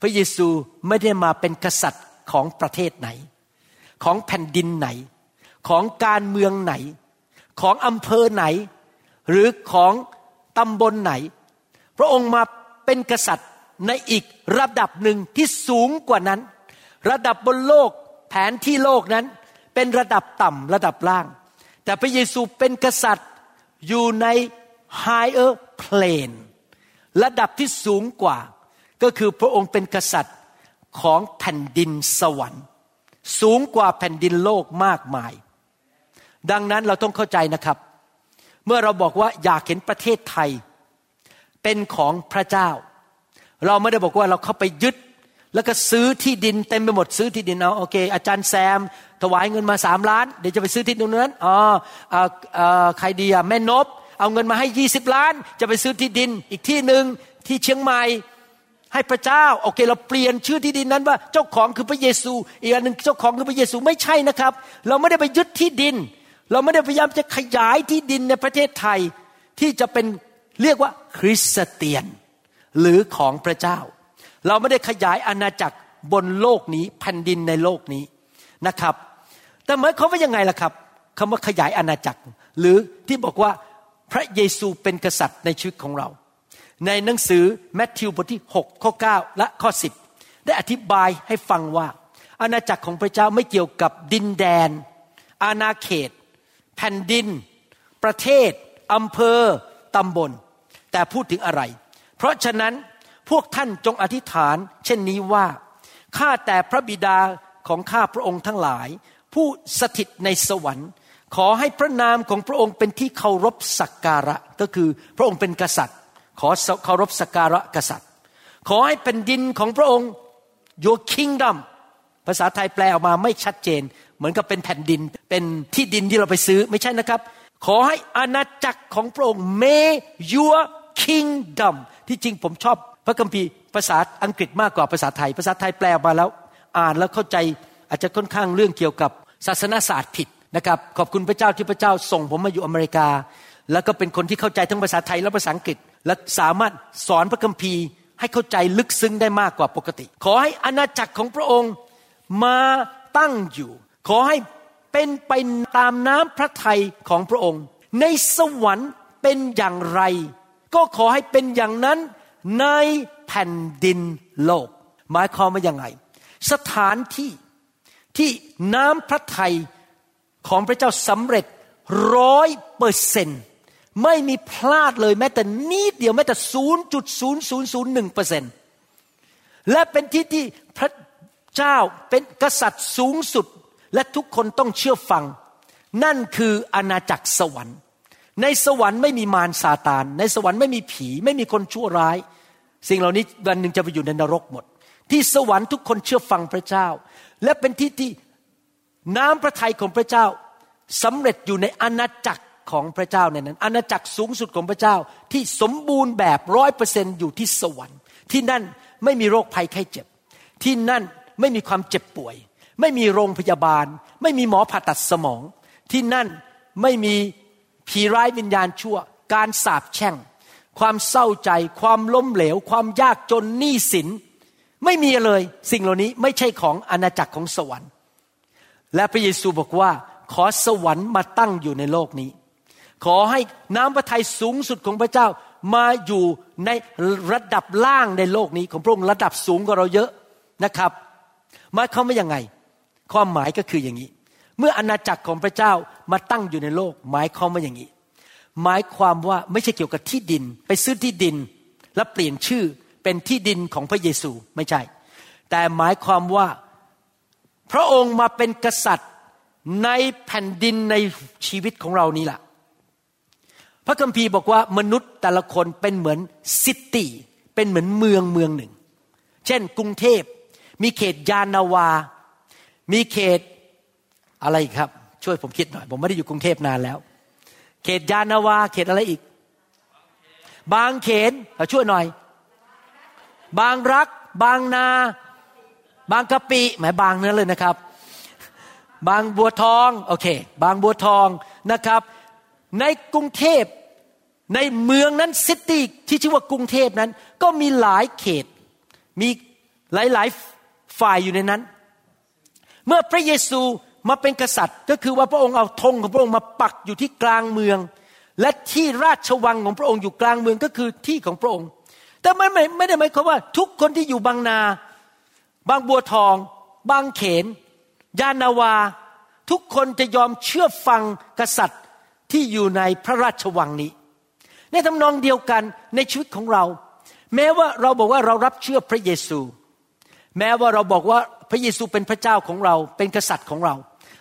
พระเยซูไม่ได้มาเป็นกษัตริย์ของประเทศไหน ของแผ่นดินไหน ของการเมืองไหน ของอำเภอไหน หรือของตำบลไหน พระองค์มาเป็นกษัตริย์ในอีกระดับหนึ่งที่สูงกว่านั้น ระดับบนโลกแผนที่โลกนั้นเป็นระดับต่ำระดับล่าง แต่พระเยซูเป็นกษัตริย์ อยู่ใน higher plane ระดับที่สูงกว่า ก็คือพระองค์เป็นกษัตริย์ของแผ่นดินสวรรค์ สูงกว่าแผ่นดินโลกมากมาย ดังนั้นเราต้องเข้าใจนะครับ เมื่อเราบอกว่าอยากเห็นประเทศไทย เป็นของพระเจ้า เราไม่ได้บอกว่าเราเข้าไปยึด แล้วก็ซื้อที่ดินเต็มไปหมดซื้อที่ดินเอาโอเค อาจารย์แซม ถวายเงินมาสามล้าน เดี๋ยวจะไปซื้อที่ดินนั้นอ๋อใครดีอะแม่นบ เอาเงินมาให้ยี่สิบล้าน จะไปซื้อที่ดินอีกที่หนึ่งที่เชียงใหม่ให้พระเจ้าโอเค เราเปลี่ยนชื่อที่ดินนั้นว่าเจ้าของคือพระเยซู อีกอันหนึ่งเจ้าของคือพระเยซูไม่ใช่นะครับ เราไม่ได้ไปยึดที่ดิน เราไม่ได้พยายามจะขยายที่ดินในประเทศไทยที่จะเป็นเรียกว่าคริสเตียน หรือของพระเจ้า เราไม่ได้ขยายอาณาจักรบนโลกนี้แผ่นดินในโลกนี้นะครับ แต่หมายความว่ายังไงล่ะครับคำว่าขยายอาณาจักร หรือที่บอกว่าพระเยซูเป็นกษัตริย์ในชีวิตของเรา ในหนังสือแมทธิวบทที่ 6 ข้อ 9 และข้อ 10 ได้อธิบายให้ฟังว่า อาณาจักรของพระเจ้าไม่เกี่ยวกับดินแดน อาณาเขต แผ่นดิน ประเทศอำเภอตำบล แต่พูดถึงอะไร เพราะฉะนั้น พวกท่านจงอธิษฐาน เช่นนี้ว่า ข้าแต่พระบิดาของข้าพระองค์ทั้งหลาย ผู้สถิตในสวรรค์ ขอให้พระนามของพระองค์เป็นที่เคารพสักการะ ก็คือพระองค์เป็นกษัตริย์ ขอเคารพสักการะกษัตริย์ ขอให้แผ่นดินของพระองค์ your kingdom ภาษาไทยแปลออกมาไม่ชัดเจน เหมือนกับเป็นแผ่นดิน เป็นที่ดินที่เราไปซื้อไม่ใช่นะครับ ขอให้อาณาจักรของพระองค์ may your kingdom ที่จริงผมชอบ พระคัมภีร์ภาษาอังกฤษมากกว่าภาษาไทย ภาษาไทยแปลมาแล้ว อ่านแล้วเข้าใจอาจจะค่อนข้างเรื่องเกี่ยวกับศาสนาศาสตร์ผิดนะครับขอบคุณพระเจ้าที่พระเจ้าส่งผมมาอยู่อเมริกา แล้วก็เป็นคนที่เข้าใจทั้งภาษาไทยและภาษาอังกฤษ และสามารถสอนพระคัมภีร์ ให้เข้าใจลึกซึ้งได้มากกว่าปกติ ขอให้อาณาจักรของพระองค์มาตั้งอยู่ ขอให้เป็นไปตามน้ำพระทัยของพระองค์ ในสวรรค์เป็นอย่างไร ก็ขอให้เป็นอย่างนั้น ในแผ่นดินโลก หมายความว่ายังไง สถานที่ที่น้ำพระทัยของพระเจ้าสำเร็จร้อยเปอร์เซนไม่มีพลาดเลยแม้แต่นิดเดียวแม้แต่ศูนย์จุดศูนย์ศูนย์ศูนย์หนึ่งเปอร์เซนและเป็นที่ที่พระเจ้าเป็นกษัตริย์สูงสุดและทุกคนต้องเชื่อฟัง นั่นคืออาณาจักรสวรรค์ ในสวรรค์ไม่มีมารซาตาน ในสวรรค์ไม่มีผี ไม่มีคนชั่วร้าย สิ่งเหล่านี้วันหนึ่งจะไปอยู่ในนรกหมด ที่สวรรค์ทุกคนเชื่อฟังพระเจ้า และเป็นที่ที่น้ำพระทัยของพระเจ้าสำเร็จอยู่ในอาณาจักรของพระเจ้าในนั้นอาณาจักรสูงสุดของพระเจ้าที่สมบูรณ์แบบร้อยเปอร์เซนอยู่ที่สวรรค์ ที่นั่นไม่มีโรคภัยไข้เจ็บ ที่นั่นไม่มีความเจ็บป่วย ไม่มีโรงพยาบาล ไม่มีหมอผ่าตัดสมอง ที่นั่นไม่มีผีร้ายวิญญาณชั่ว การสาปแช่ง ความเศร้าใจ ความล้มเหลว ความยากจนหนี้สิน ไม่มีเลย สิ่งเหล่านี้ไม่ใช่ของอาณาจักรของสวรรค์ และพระเยซูบอกว่า ขอสวรรค์มาตั้งอยู่ในโลกนี้ ขอให้น้ำพระทัยสูงสุดของพระเจ้ามาอยู่ในระดับล่างในโลกนี้ ของพระองค์ระดับสูงกว่าเราเยอะนะครับหมายความว่ายังไง ความหมายก็คืออย่างนี้ เมื่ออาณาจักรของพระเจ้ามาตั้งอยู่ในโลก หมายความว่าอย่างนี้ หมายความว่าไม่ใช่เกี่ยวกับที่ดิน ไปซื้อที่ดิน แล้วเปลี่ยนชื่อเป็นที่ดินของพระเยซูไม่ใช่ แต่หมายความว่า พระองค์มาเป็นกษัตริย์ในแผ่นดินในชีวิตของเรานี่แหละพระคัมภีร์บอกว่ามนุษย์แต่ละคนเป็นเหมือนซิตี้เป็นเหมือนเมืองเมืองหนึ่ง เช่น กรุงเทพมีเขตยานาวา มีเขตอะไรครับ ช่วยผมคิดหน่อย ผมไม่ได้อยู่กรุงเทพนานแล้ว เขตยานาวา เขตอะไรอีก บางเขนช่วยหน่อย บางรัก บางนา บางกะปิหมายบางนั้นเลยนะครับ บางบัวทองโอเค บางบัวทองนะครับ ในกรุงเทพในเมืองนั้นซิตี้ที่ชื่อว่ากรุงเทพนั้น ก็มีหลายเขต มีหลายๆฝ่ายอยู่ในนั้น เมื่อพระเยซู มาเป็นกษัตริย์ก็คือว่าพระองค์เอาธงของพระองค์มาปักอยู่ที่กลางเมือง และที่ราชวังของพระองค์อยู่กลางเมืองก็คือที่ของพระองค์ แต่ไม่ไม่ไม่ได้หมายความว่าทุกคนที่อยู่บางนา บางบัวทอง บางเขน ยานาวา ทุกคนจะยอมเชื่อฟังกษัตริย์ที่อยู่ในพระราชวังนี้ ในทำนองเดียวกันในชีวิตของเรา แม้ว่าเราบอกว่าเรารับเชื่อพระเยซู แม้ว่าเราบอกว่าพระเยซูเป็นพระเจ้าของเราเป็นกษัตริย์ของเรา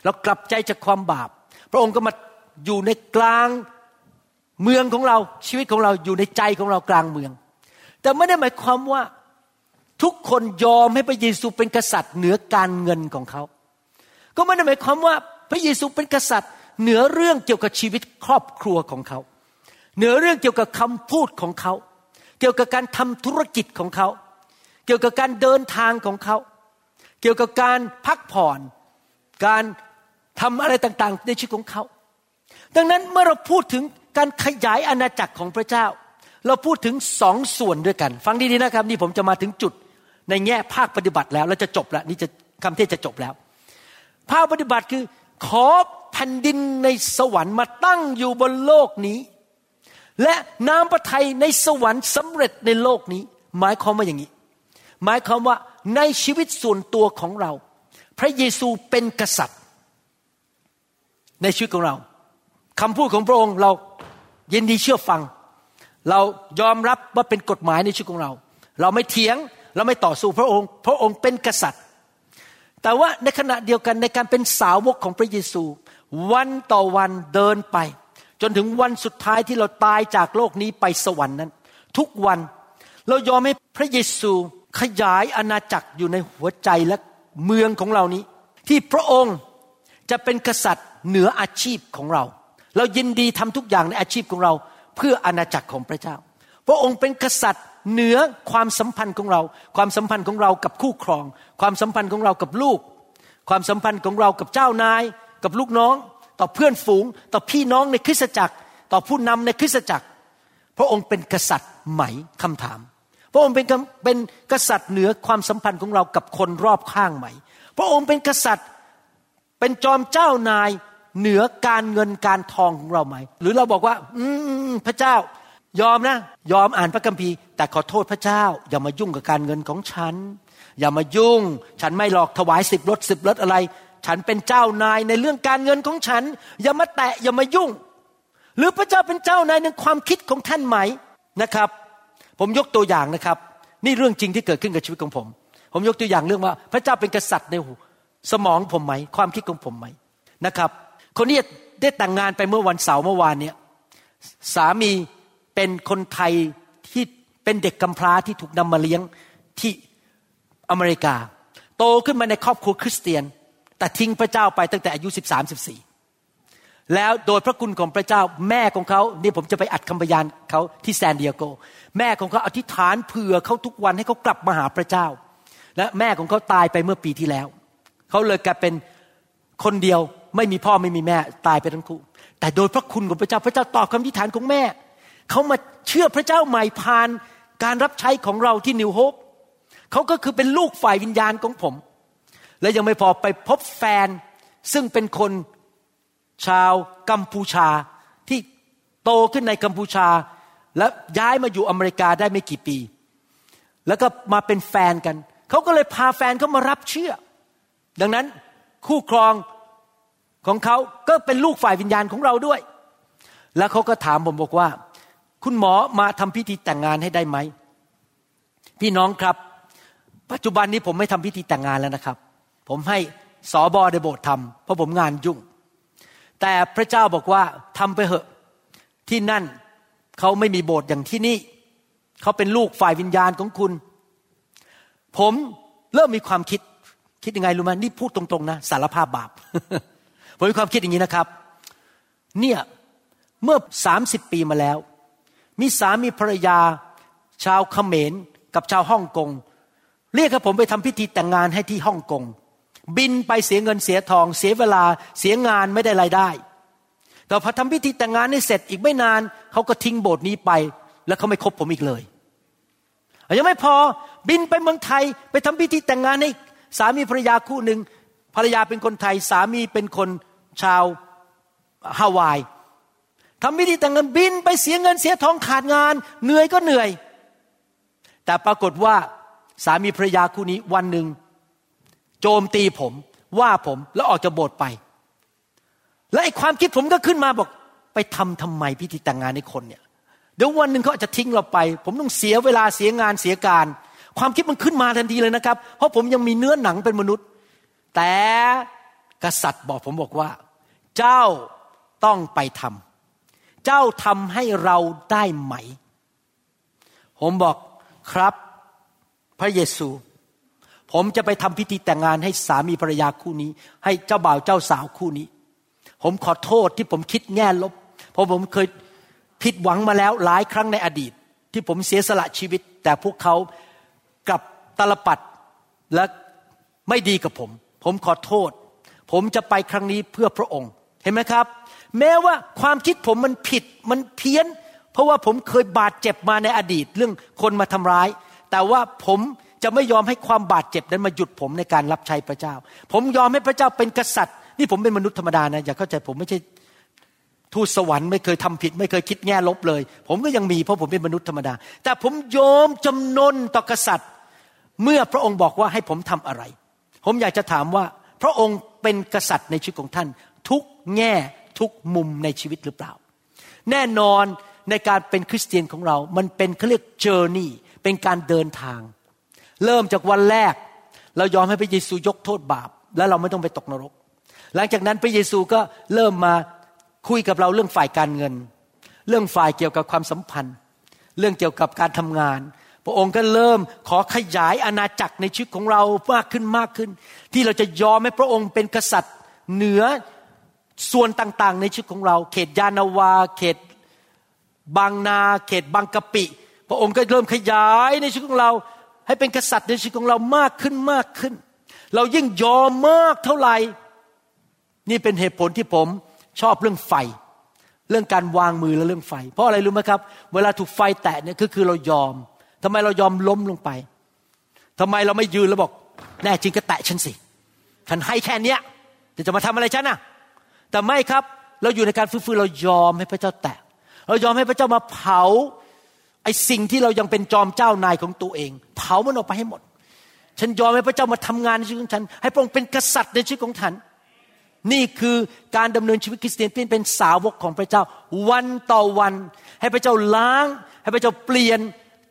เรากลับใจจากความบาป พระองค์ก็มาอยู่ในกลางเมืองของเราชีวิตของเราอยู่ในใจของเรากลางเมือง แต่ไม่ได้หมายความว่าทุกคนยอมให้พระเยซูเป็นกษัตริย์เหนือการเงินของเขา ก็ไม่ได้หมายความว่าพระเยซูเป็นกษัตริย์เหนือเรื่องเกี่ยวกับชีวิตครอบครัวของเขา เหนือเรื่องเกี่ยวกับคำพูดของเขา เกี่ยวกับการทำธุรกิจของเขา เกี่ยวกับการเดินทางของเขา เกี่ยวกับการพักผ่อน การ ทำอะไรต่างๆ ในชีวิตของเขา ดังนั้นเมื่อเราพูดถึงการขยายอาณาจักรของพระเจ้า เราพูดถึงสองส่วนด้วยกัน ฟังดีๆนะครับ นี่ผมจะมาถึงจุดในแง่ภาคปฏิบัติแล้วเราจะจบแล้วนี่จะคำเทศจะจบแล้ว ภาคปฏิบัติคือ ขอแผ่นดินในสวรรค์มาตั้งอยู่บนโลกนี้ และน้ำพระทัยในสวรรค์สำเร็จในโลกนี้ หมายความว่าอย่างนี้ หมายความว่าในชีวิตส่วนตัวของเรา พระเยซูเป็นกษัตริย์ ในชีวิตของเราคำพูดของพระองค์เรายินดีเชื่อฟัง เรายอมรับว่าเป็นกฎหมายในชีวิตของเรา เราไม่เถียงเราไม่ต่อสู้พระองค์ พระองค์เป็นกษัตริย์ แต่ว่าในขณะเดียวกันในการเป็นสาวกของพระเยซู วันต่อวันเดินไป จนถึงวันสุดท้ายที่เราตายจากโลกนี้ไปสวรรค์นั้น ทุกวันเรายอมให้พระเยซูขยายอาณาจักรอยู่ในหัวใจและเมืองของเรานี้ ที่พระองค์จะเป็นกษัตริย์ เหนืออาชีพของเรา เรายินดีทำทุกอย่างในอาชีพของเรา เพื่ออาณาจักรของพระเจ้า พระองค์เป็นกษัตริย์เหนือความสัมพันธ์ของเรา ความสัมพันธ์ของเรากับคู่ครอง ความสัมพันธ์ของเรากับลูก ความสัมพันธ์ของเรากับเจ้านาย กับลูกน้อง ต่อเพื่อนฝูง ต่อพี่น้องในคริสตจักร ต่อผู้นำในคริสตจักร พระองค์เป็นกษัตริย์ไหมคำถาม พระองค์เป็นกำเป็นกษัตริย์เหนือความสัมพันธ์ของเรากับคนรอบข้างไหม พระองค์เป็นกษัตริย์เป็นจอมเจ้านาย เหนือการเงินการทองของเราไหม หรือเราบอกว่า อืมพระเจ้ายอมนะ ยอมอ่านพระคัมภีร์ แต่ขอโทษพระเจ้า อย่ามายุ่งกับการเงินของฉัน อย่ามายุ่ง ฉันไม่หลอกถวายสิบรถสิบรถอะไร ฉันเป็นเจ้านายในเรื่องการเงินของฉัน อย่ามาแตะอย่ามายุ่ง หรือพระเจ้าเป็นเจ้านายในความคิดของท่านไหมนะครับ ผมยกตัวอย่างนะครับ นี่เรื่องจริงที่เกิดขึ้นกับชีวิตของผม ผมยกตัวอย่างเรื่องว่า พระเจ้าเป็นกษัตริย์ในสมองผมไหม ความคิดของผมไหมนะครับ คนนี้ได้แต่งงานไปเมื่อวันเสาร์เมื่อวานเนี่ยสามีเป็นคนไทยที่เป็นเด็กกำพร้าที่ถูกนำมาเลี้ยงที่อเมริกา โตขึ้นมาในครอบครัวคริสเตียน แต่ทิ้งพระเจ้าไปตั้งแต่อายุ 13 14 แล้วโดยพระคุณของพระเจ้าแม่ของเขานี่ผมจะไปอัดคำพยานเขาที่แซนดิเอโก แม่ของเขาอธิษฐานเผื่อเขาทุกวันให้เขากลับมาหาพระเจ้า และแม่ของเขาตายไปเมื่อปีที่แล้ว เขาเลยกลายเป็นคนเดียว ไม่มีพ่อไม่มีแม่ตายไปทั้งคู่ แต่โดยพระคุณของพระเจ้าพระเจ้าตอบคำอธิษฐานของแม่ เขามาเชื่อพระเจ้าใหม่ผ่านการรับใช้ของเราที่นิวโฮปเขาก็คือเป็นลูกฝ่ายวิญญาณของผม และยังไม่พอไปพบแฟนซึ่งเป็นคนชาวกัมพูชาที่โตขึ้นในกัมพูชา และย้ายมาอยู่อเมริกาได้ไม่กี่ปี แล้วก็มาเป็นแฟนกัน เขาก็เลยพาแฟนเขามารับเชื่อ ดังนั้นคู่ครอง ของเขาก็เป็นลูกฝ่ายวิญญาณของเราด้วย แล้วเขาก็ถามผมบอกว่า คุณหมอมาทำพิธีแต่งงานให้ได้ไหม พี่น้องครับ ปัจจุบันนี้ผมไม่ทำพิธีแต่งงานแล้วนะครับ ผมให้สอบอในโบสถ์ทำเพราะผมงานยุ่ง แต่พระเจ้าบอกว่าทำไปเหอะ ที่นั่นเขาไม่มีโบสถ์อย่างที่นี่เขาเป็นลูกฝ่ายวิญญาณของคุณ ผมเริ่มมีความคิดคิดยังไงรู้ไหมนี่พูดตรงๆนะ สารภาพบาป ผมมีความคิดอย่างนี้นะครับ เนี่ยเมื่อสามสิบปีมาแล้ว มีสามีภรรยา ชาวเขมรกับชาวฮ่องกงเรียกให้ผมไปทำพิธีแต่งงานให้ที่ฮ่องกงบินไปเสียเงินเสียทอง เสียเวลาเสียงานไม่ได้รายได้ แต่พอทำพิธีแต่งงานนี่เสร็จอีกไม่นานเขาก็ทิ้งโบสถ์นี้ไป แล้วเขาไม่คบผมอีกเลยยังไม่พอบินไปเมืองไทยไปทำพิธีแต่งงานให้สามีภรรยาคู่หนึ่ง ภรรยาเป็นคนไทยสามีเป็นคนชาวฮาวายทำพิธีแต่งงานบินไปเสียเงินเสียทองขาดงาน เหนื่อยก็เหนื่อย แต่ปรากฏว่าสามีภรรยาคู่นี้วันหนึ่งโจมตีผมว่าผมแล้วออกจากโบสถ์ไป และไอ้ความคิดผมก็ขึ้นมาบอก ไปทำทำไมพิธีแต่งงานให้คนเนี่ยเดี๋ยววันหนึ่งเขาอาจจะทิ้งเราไป ผมต้องเสียเวลาเสียงานเสียการ ความคิดมันขึ้นมาทันทีเลยนะครับ เพราะผมยังมีเนื้อหนังเป็นมนุษย์ แต่กษัตริย์บอกผมบอกว่า เจ้าต้องไปทำเจ้าทำให้เราได้ไหม ผมบอกครับพระเยซู ผมจะไปทำพิธีแต่งงานให้สามีภรรยาคู่นี้ ให้เจ้าบ่าวเจ้าสาวคู่นี้ ผมขอโทษที่ผมคิดแง่ลบ เพราะผมเคยผิดหวังมาแล้วหลายครั้งในอดีต ที่ผมเสียสละชีวิต แต่พวกเขากลับตลปัดและไม่ดีกับผม ผมขอโทษ ผมจะไปครั้งนี้เพื่อพระองค์ เห็นไหมครับ แม้ว่าความคิดผมมันผิดมันเพี้ยน เพราะว่าผมเคยบาดเจ็บมาในอดีต เรื่องคนมาทำร้าย แต่ว่าผมจะไม่ยอมให้ความบาดเจ็บนั้นมาหยุดผมในการรับใช้พระเจ้า ผมยอมให้พระเจ้าเป็นกษัตริย์ นี่ผมเป็นมนุษย์ธรรมดานะอย่าเข้าใจผมไม่ใช่ทูตสวรรค์ไม่เคยทำผิด ไม่เคยคิดแง่ลบเลย ผมก็ยังมีเพราะผมเป็นมนุษย์ธรรมดา แต่ผมยอมจำนนต่อกษัตริย์ เมื่อพระองค์บอกว่าให้ผมทำอะไร ผมอยากจะถามว่า พระองค์เป็นกษัตริย์ในชีวิตของท่าน ทุกแง่ทุกมุมในชีวิตหรือเปล่า แน่นอนในการเป็นคริสเตียนของเรา มันเป็นเขาเรียกเจอร์นี่เป็นการเดินทาง เริ่มจากวันแรก เรายอมให้พระเยซูยกโทษบาป แล้วเราไม่ต้องไปตกนรก หลังจากนั้นพระเยซูก็เริ่มมาคุยกับเราเรื่องฝ่ายการเงิน เรื่องฝ่ายเกี่ยวกับความสัมพันธ์ เรื่องเกี่ยวกับการทำงาน พระองค์ก็เริ่มขอขยายอาณาจักรในชีวิตของเรามากขึ้นมากขึ้น ที่เราจะยอมให้พระองค์เป็นกษัตริย์เหนือส่วนต่างๆ ในชีวิตของเรา เขตยานาวา เขตบางนา เขตบางกะปิ พระองค์ก็เริ่มขยายในชีวิตของเรา ให้เป็นกษัตริย์ในชีวิตของเรามากขึ้นมากขึ้น เรายิ่งยอมมากเท่าไหร่ นี่เป็นเหตุผลที่ผมชอบเรื่องไฟ เรื่องการวางมือและเรื่องไฟ เพราะอะไรรู้ไหมครับ เวลาถูกไฟแตะเนี่ยก็คือเรายอม ทำไมเรายอมล้มลงไปทำไมเราไม่ยืนแล้วบอก แน่จริงก็แตะฉันสิ ฉันให้แค่เนี้ยจะจะมาทำอะไรฉันน่ะ แต่ไม่ครับ เราอยู่ในการฟื้นๆเรายอมให้พระเจ้าแตะ เรายอมให้พระเจ้ามาเผาไอ้สิ่งที่เรายังเป็นจอมเจ้านายของตัวเอง เผามันออกไปให้หมด ฉันยอมให้พระเจ้ามาทำงานในชีวิตของฉัน ให้พระองค์เป็นกษัตริย์ในชีวิตของฉัน นี่คือการดำเนินชีวิตคริสเตียนที่เป็นสาวกของพระเจ้า วันต่อวัน ให้พระเจ้าล้าง ให้พระเจ้าเปลี่ยน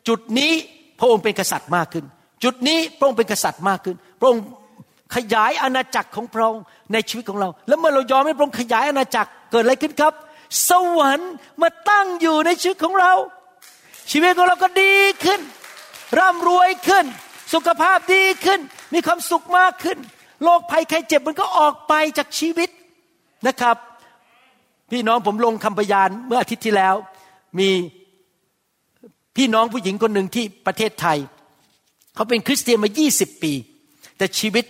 จุดนี้พระองค์เป็นกษัตริย์มากขึ้น จุดนี้พระองค์เป็นกษัตริย์มากขึ้น พระองค์ขยายอาณาจักรของพระองค์ในชีวิตของเรา แล้วเมื่อเรายอมให้พระองค์ขยายอาณาจักรเกิดอะไรขึ้นครับ สวรรค์มาตั้งอยู่ในชีวิตของเรา ชีวิตของเราก็ดีขึ้น ร่ำรวยขึ้น สุขภาพดีขึ้น มีความสุขมากขึ้นโรคภัยไข้เจ็บมันก็ออกไปจากชีวิตนะครับ พี่น้องผมลงคำพยานเมื่ออาทิตย์ที่แล้ว มี พี่น้องผู้หญิงคนหนึ่งที่ประเทศไทย เขาเป็นคริสเตียนมา 20 ปี แต่ชีวิต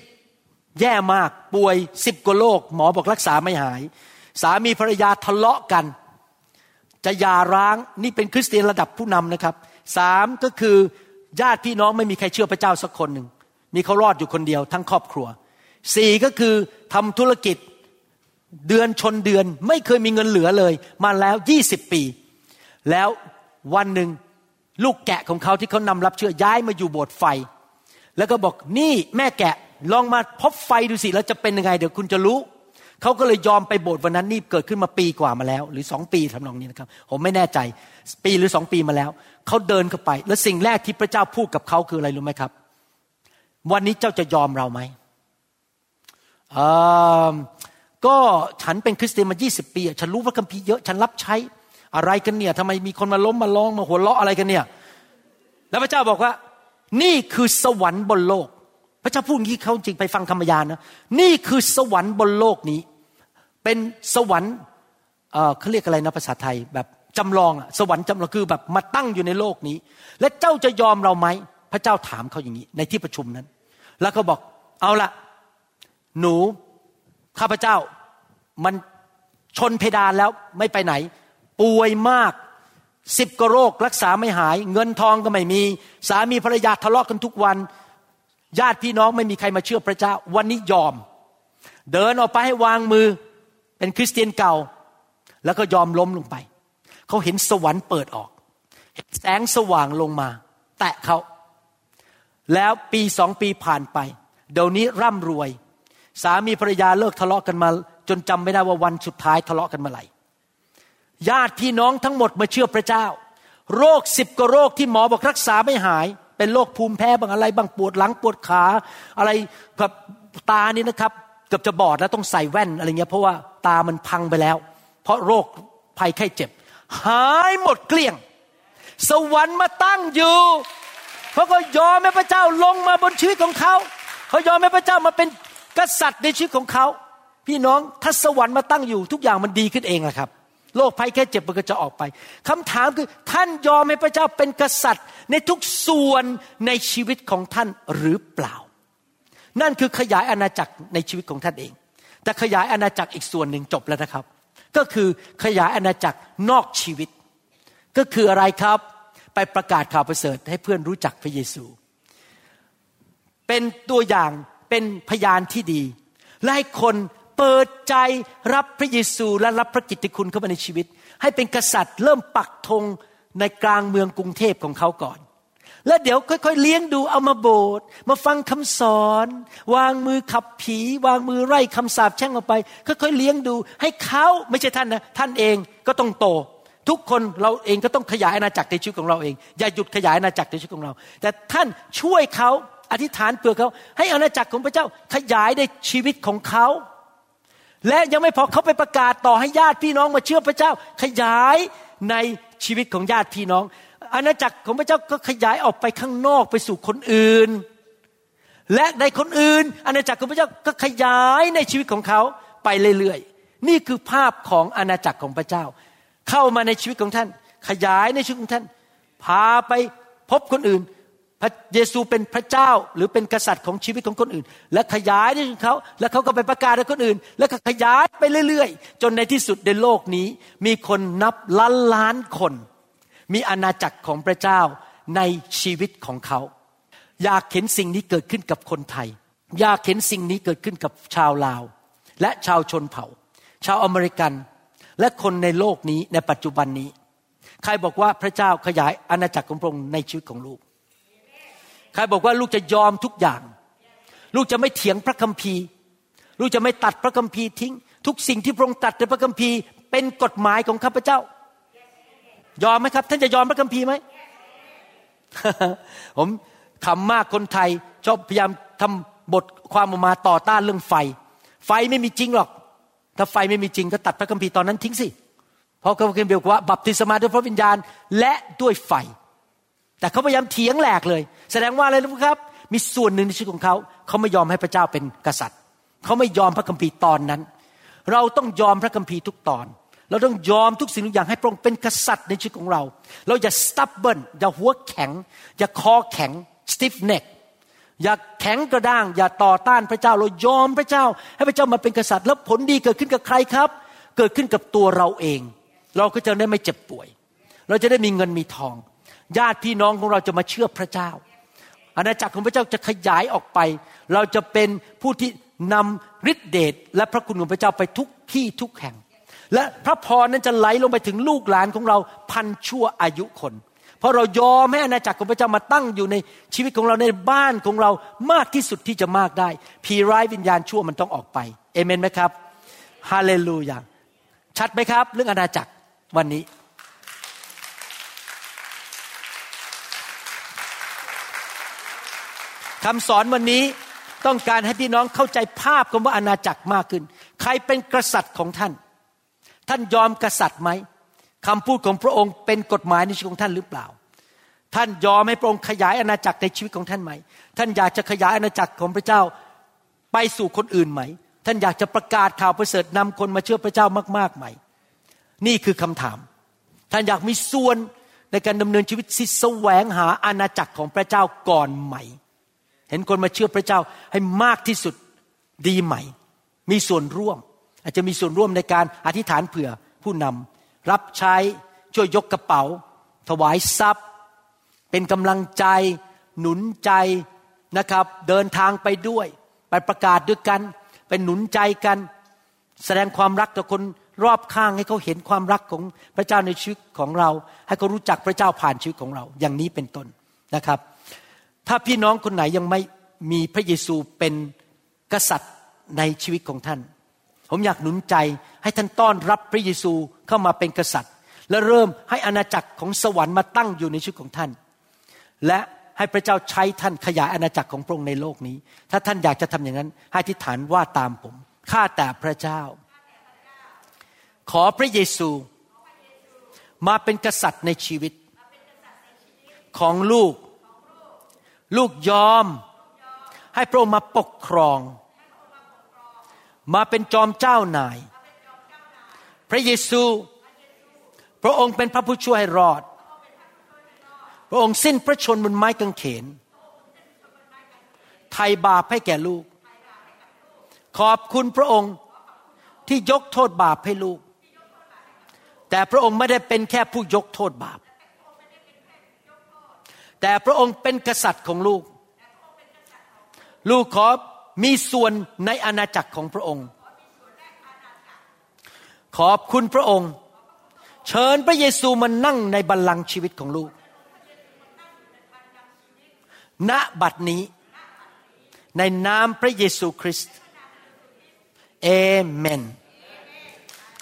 แย่มากป่วยสิบกว่าโรคหมอบอกรักษาไม่หาย สามีภรรยาทะเลาะกัน จะหย่าร้างนี่เป็นคริสเตียนระดับผู้นำนะครับสามก็คือญาติพี่น้องไม่มีใครเชื่อพระเจ้าสักคนหนึ่งมีเขารอดอยู่คนเดียวทั้งครอบครัวสี่ก็คือทำธุรกิจเดือนชนเดือนไม่เคยมีเงินเหลือเลย มาแล้วยี่สิบปี แล้ววันหนึ่ง ลูกแกะของเขาที่เขานำรับเชื่อย้ายมาอยู่โบสถ์ไฟ แล้วก็บอกนี่แม่แกะลองมาพบไฟดูสิแล้วจะเป็นยังไงเดี๋ยวคุณจะรู้เขาก็เลยยอมไปโบสถ์วันนั้นนี่เกิดขึ้นมาปีกว่ามาแล้ว หรือสองปีทำนองนี้นะครับ ผมไม่แน่ใจปีหรือสองปีมาแล้วเขาเดินเข้าไป แล้วสิ่งแรกที่พระเจ้าพูดกับเขาคืออะไรรู้ไหมครับ วันนี้เจ้าจะยอมเราไหมอ่าก็ฉันเป็นคริสเตียนมา 20 ปี ฉันรู้พระคัมภีร์เยอะ ฉันรับใช้ อะไรกันเนี่ยทำไมมีคนมาล้มมาร้องมาหัวเราะอะไรกันเนี่ย แล้วพระเจ้าบอกว่า นี่คือสวรรค์บนโลก พระเจ้าพูดอย่างนี้เขาจริงไปฟังคำพยานนะนี่คือสวรรค์บนโลกนี้ เป็นสวรรค์เอ่อเขาเรียกอะไรนะภาษาไทยแบบจำลองสวรรค์จำลองคือแบบมาตั้งอยู่ในโลกนี้ และเจ้าจะยอมเราไหมพระเจ้าถามเขาอย่างนี้ ในที่ประชุมนั้น แล้วก็บอกเอาละหนูข้าพเจ้ามันชนเพดานแล้วไม่ไปไหน ป่วยมากสิบกว่าโรครักษาไม่หาย เงินทองก็ไม่มี สามีภรรยาทะเลาะกันทุกวัน ญาติพี่น้องไม่มีใครมาเชื่อพระเจ้า วันนี้ยอม เดินออกไปให้วางมือ เป็นคริสเตียนเก่า แล้วก็ยอมล้มลงไป เขาเห็นสวรรค์เปิดออกเห็นแสงสว่างลงมา แตะเขา แล้วปีสองปีผ่านไป เดี๋ยวนี้ร่ำรวย สามีภรรยาเลิกทะเลาะกันมา จนจำไม่ได้ว่าวันสุดท้ายทะเลาะกันเมื่อไหร่ ญาติพี่น้องทั้งหมดมาเชื่อพระเจ้า โรคสิบกว่าโรคที่หมอบอกรักษาไม่หาย เป็นโรคภูมิแพ้บางอะไรบางปวดหลังปวดขา อะไรแบบตานี่นะครับเกือบจะบอดแล้วต้องใส่แว่นอะไรเงี้ยเพราะว่าตามันพังไปแล้ว เพราะโรคภัยไข้เจ็บ หายหมดเกลี้ยง สวรรค์มาตั้งอยู่เพราก็ยอมให้พระเจ้าลงมาบนชีวิตของเขาเขายอมให้พระเจ้ามาเป็นกษัตริย์ในชีวิตของเขาพี่น้องถ้าสวรรค์มาตั้งอยู่ทุกอย่างมันดีขึ้นเองแหละครับ โรคภัยแค่เจ็บมันก็จะออกไปคำถามคือท่านยอมให้พระเจ้าเป็นกษัตริย์ ในทุกส่วนในชีวิตของท่านหรือเปล่า นั่นคือขยายอาณาจักรในชีวิตของท่านเอง แต่ขยายอาณาจักรอีกส่วนหนึ่งจบแล้วนะครับ ก็คือขยายอาณาจักรนอกชีวิต ก็คืออะไรครับ ไปประกาศข่าวประเสริฐให้เพื่อนรู้จักพระเยซู เป็นตัวอย่างเป็นพยานที่ดีและให้คน เปิดใจรับพระเยซูและรับพระกิตติคุณเข้ามาในชีวิต ให้เป็นกษัตริย์เริ่มปักธงในกลางเมืองกรุงเทพของเขาก่อน แล้วเดี๋ยวค่อยๆ เลี้ยงดูเอามาโบสถ์มาฟังคำสอน วางมือขับผี วางมือไล่คำสาปแช่งออกไป ค่อยๆ เลี้ยงดูให้เขาไม่ใช่ท่านนะท่านเองก็ต้องโตทุกคนเราเองก็ต้องขยายอาณาจักรในชีวิตของเราเอง อย่าหยุดขยายอาณาจักรในชีวิตของเรา แต่ท่านช่วยเขาอธิษฐานเผื่อเขาให้อาณาจักรของพระเจ้าขยายในชีวิตของเขา และยังไม่พอเขาไปประกาศต่อให้ญาติพี่น้องมาเชื่อพระเจ้า ขยายในชีวิตของญาติพี่น้อง อาณาจักรของพระเจ้าก็ขยายออกไปข้างนอกไปสู่คนอื่น และในคนอื่น อาณาจักรของพระเจ้าก็ขยายในชีวิตของเขาไปเรื่อยๆ นี่คือภาพของอาณาจักรของพระเจ้า เข้ามาในชีวิตของท่าน ขยายในชีวิตของท่าน พาไปพบคนอื่น ระเยซูเป็นพระเจ้าหรือเป็นกษัตริย์ของชีวิตของคนอื่น และขยายในชีวิตของเขา แล้วเขาก็ไปประกาศให้คนอื่น แล้วก็ขยายไปเรื่อยๆ จนในที่สุดในโลกนี้ มีคนนับล้านล้านคน มีอาณาจักรของพระเจ้าในชีวิตของเขา อยากเห็นสิ่งนี้เกิดขึ้นกับคนไทย อยากเห็นสิ่งนี้เกิดขึ้นกับชาวลาว และชาวชนเผ่า ชาวอเมริกัน และคนในโลกนี้ในปัจจุบันนี้ ใครบอกว่าพระเจ้าขยายอาณาจักรของพระองค์ในชีวิตของลูก ใครบอกว่าลูกจะยอมทุกอย่าง ลูกจะไม่เถียงพระคัมภีร์ ลูกจะไม่ตัดพระคัมภีร์ทิ้ง ทุกสิ่งที่พระองค์ตัดในพระคัมภีร์เป็นกฎหมายของข้าพเจ้า ยอมไหมครับ ท่านจะยอมพระคัมภีร์ไหมผมขำมากคนไทยชอบพยายามทำบทความออกมาต่อต้านเรื่องไฟ ไฟไม่มีจริงหรอก ถ้าไฟไม่มีจริงก็ตัดพระคัมภีร์ตอนนั้นทิ้งสิ เพราะพระคัมภีร์บอกว่า บัพติศมาด้วยพระวิญญาณและด้วยไฟ แต่เขาพยายามเถียงแหลกเลย แสดงว่าอะไรรู้ครับ มีส่วนหนึ่งในชีวิตของเขา เขาไม่ยอมให้พระเจ้าเป็นกษัตริย์ เขาไม่ยอมพระคัมภีร์ตอนนั้น เราต้องยอมพระคัมภีร์ทุกตอน เราต้องยอมทุกสิ่งทุกอย่างให้พระองค์เป็นกษัตริย์ในชีวิตของเรา เราอย่า stubborn อย่าหัวแข็ง อย่าคอแข็ง stiff neck อย่าแข็งกระด้าง อย่าต่อต้านพระเจ้า เรายอมพระเจ้า ให้พระเจ้ามาเป็นกษัตริย์แล้วผลดีเกิดขึ้นกับใครครับ เกิดขึ้นกับตัวเราเอง เราก็จะได้ไม่เจ็บป่วย เราจะได้มีเงินมีทอง ญาติพี่น้องของเราจะมาเชื่อพระเจ้า อาณาจักรของพระเจ้าจะขยายออกไป เราจะเป็นผู้ที่นำฤทธิเดชและพระคุณของพระเจ้าไปทุกที่ทุกแห่ง และพระพรนั้นจะไหลลงไปถึงลูกหลานของเราพันชั่วอายุคน เพราะเรายอมให้อาณาจักรของพระเจ้ามาตั้งอยู่ในชีวิตของเราในบ้านของเรามากที่สุดที่จะมากได้ ผีร้ายวิญญาณชั่วมันต้องออกไปเอเมนไหมครับฮาเลลูยาชัดไหมครับ เรื่องอาณาจักรวันนี้ คำสอนวันนี้ต้องการให้พี่น้องเข้าใจภาพคำว่าอาณาจักรมากขึ้น ใครเป็นกษัตริย์ของท่าน ท่านยอมกษัตริย์ไหมคำพูดของพระองค์เป็นกฎหมายในชีวิตของท่านหรือเปล่า ท่านยอมให้พระองค์ขยายอาณาจักรในชีวิตของท่านไหม ท่านอยากจะขยายอาณาจักรของพระเจ้าไปสู่คนอื่นไหม ท่านอยากจะประกาศข่าวประเสริฐนำคนมาเชื่อพระเจ้ามากๆไหม นี่คือคำถาม ท่านอยากมีส่วนในการดำเนินชีวิตที่แสวงหาอาณาจักรของพระเจ้าก่อนไหม เห็นคนมาเชื่อพระเจ้าให้มากที่สุดดีไหม่ มีส่วนร่วม อาจจะมีส่วนร่วมในการอธิษฐานเผื่อผู้นำรับใช้ช่วยยกกระเป๋า ถวายทรัพย์ เป็นกำลังใจ หนุนใจนะครับ เดินทางไปด้วย ไปประกาศด้วยกันไปหนุนใจกัน แสดงความรักต่อคนรอบข้างให้เขาเห็นความรักของพระเจ้าในชีวิตของเรา ให้เขารู้จักพระเจ้าผ่านชีวิตของเรา อย่างนี้เป็นต้นนะครับ ถ้าพี่น้องคนไหนยังไม่มีพระเยซูเป็นกษัตริย์ในชีวิตของท่าน ผมอยากหนุนใจให้ท่านต้อนรับพระเยซูเข้ามาเป็นกษัตริย์ และเริ่มให้อาณาจักรของสวรรค์มาตั้งอยู่ในชีวิตของท่าน และให้พระเจ้าใช้ท่านขยายอาณาจักรของพระองค์ในโลกนี้ ถ้าท่านอยากจะทำอย่างนั้น ให้อธิษฐานว่าตามผม ข้าแต่พระเจ้า ขอพระเยซู มาเป็นกษัตริย์ในชีวิต ของลูก ลูกยอม ให้พระองค์มาปกครอง มาเป็นจอมเจ้านาย พระเยซู พระองค์เป็นพระผู้ช่วยให้รอด พระองค์สิ้นพระชนบนไม้กางเขนไถ่บาปให้แก่ลูก ขอบคุณพระองค์ที่ยกโทษบาปให้ลูก แต่พระองค์ไม่ได้เป็นแค่ผู้ยกโทษบาป แต่พระองค์เป็นกษัตริย์ของลูก ลูกขอมีส่วนในอาณาจักรของพระองค์ ขอบคุณพระองค์ เชิญพระเยซูมานั่งในบัลลังก์ชีวิตของลูก ณบัดนี้ ในนามพระเยซูคริสต์เอเมน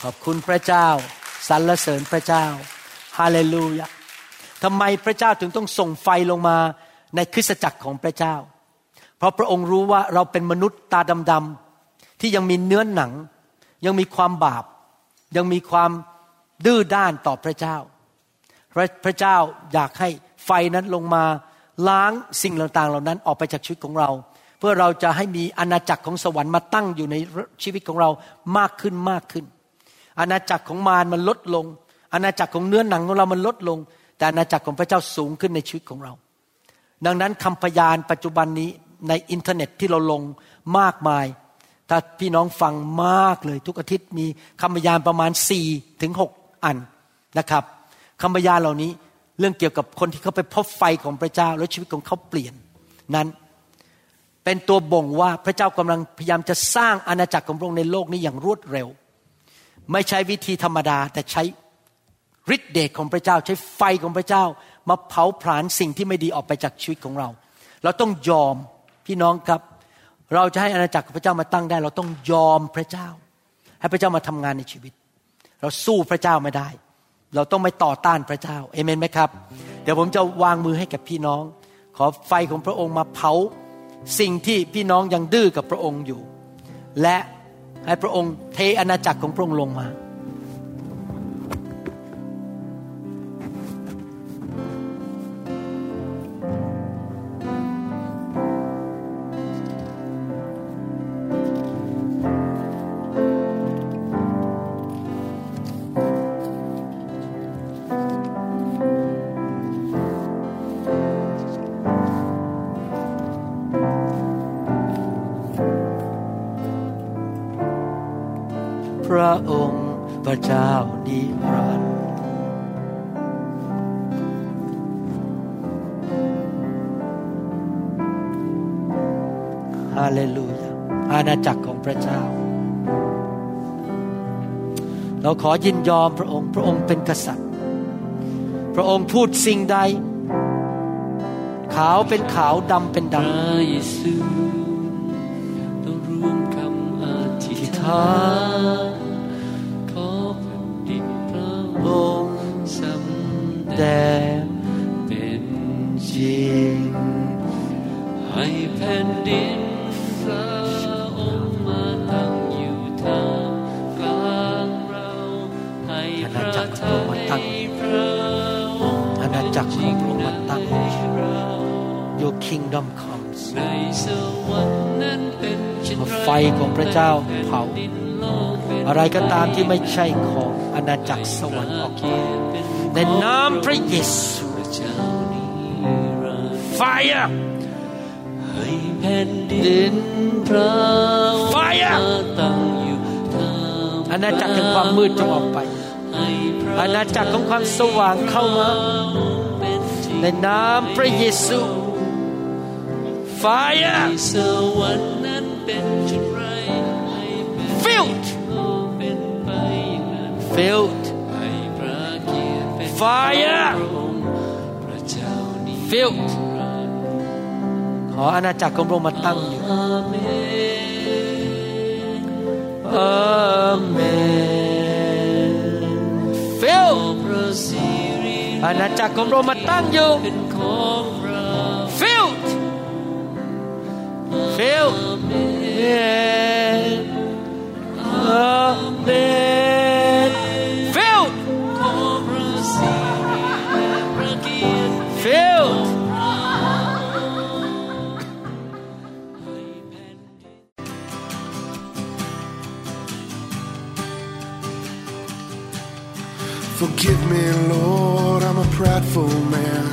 ขอบคุณพระเจ้าสรรเสริญพระเจ้า ฮาเลลูยา ทำไมพระเจ้าถึงต้องส่งไฟลงมาในคริสตจักรของพระเจ้า เพราะพระองค์รู้ว่าเราเป็นมนุษย์ตาดำๆที่ยังมีเนื้อหนัง ยังมีความบาป ยังมีความดื้อด้านต่อพระเจ้าพระพระเจ้าอยากให้ไฟนั้นลงมาล้างสิ่งต่างๆ เหล่านั้นออกไปจากชีวิตของเรา เพื่อเราจะให้มีอาณาจักรของสวรรค์มาตั้งอยู่ในชีวิตของเรามากขึ้นมากขึ้น อาณาจักรของมารมันลดลง อาณาจักรของเนื้อหนังของเรามันลดลง แต่อาณาจักรของพระเจ้าสูงขึ้นในชีวิตของเรา ดังนั้นคำพยานปัจจุบันนี้ในอินเทอร์เน็ตที่เราลงมากมาย ถ้าพี่น้องฟังมากเลยทุกอาทิตย์มีคำพยานประมาณ4ถึง6อันนะครับคำพยานเหล่านี้เรื่องเกี่ยวกับคนที่เขาไปพบไฟของพระเจ้า แล้วชีวิตของเขาเปลี่ยนนั้นเป็นตัวบ่งว่าพระเจ้ากำลังพยายามจะสร้างอาณาจักรของพระองค์ในโลกนี้อย่างรวดเร็ว ไม่ใช้วิธีธรรมดาแต่ใช้ ฤทธิเดชของพระเจ้าใช้ไฟของพระเจ้า มาเผาผลาญสิ่งที่ไม่ดีออกไปจากชีวิตของเรา เราต้องยอมพี่น้องครับ เราจะให้อาณาจักรของพระเจ้ามาตั้งได้ เราต้องยอมพระเจ้า ให้พระเจ้ามาทำงานในชีวิต เราสู้พระเจ้าไม่ได้ เราต้องไม่ต่อต้านพระเจ้าเอเมนไหมครับ เดี๋ยวผมจะวางมือให้กับพี่น้อง ขอไฟของพระองค์มาเผาสิ่งที่พี่น้องยังดื้อกับพระองค์อยู่ และให้พระองค์เทอาณาจักรของพระองค์ลงมา ขอยินยอมพระองค์ พระองค์เป็นกษัตริย์ พระองค์พูดสิ่งใด ขาวเป็นขาวดำเป็นดพระเยซูต้องรวมคำอธิษฐานขอแผ่นดินพระองค์สำแดง ไรไฟของพระเจ้าเผาแผ่นดินโลกเป็นอะไรก็ตามที่ไม่ใช่ของอาณาจักรสวรรค์ออกไปในนามพระเยซูพระเจ้านิรันดร์ Fire ให้แผ่นดินพระองค์ Fire มาตั้งอยู่ทางอาณาจักรแห่งความมืดจงออกไปให้พระอาณาจักรของความสว่างเข้ามาเป็นจริงในนามพระเยซู Fire ในสวรรค์นั้นเป็นเช่นไรให้แผ่น filled โลกเป็นไปอย่างนั้น filled ให้พระเกียรติเป็น Fire พระองค์พระเจ้านิ filled ขออาณาจักรของพระองค์มาตั้งอยู่ อาเมน อาเมน filled พระสิริ อาณาจักรของพระองค์มาตั้งอยู่ Failed. Amen. Amen. Failed. Failed. Forgive me, Lord, I'm a prideful man.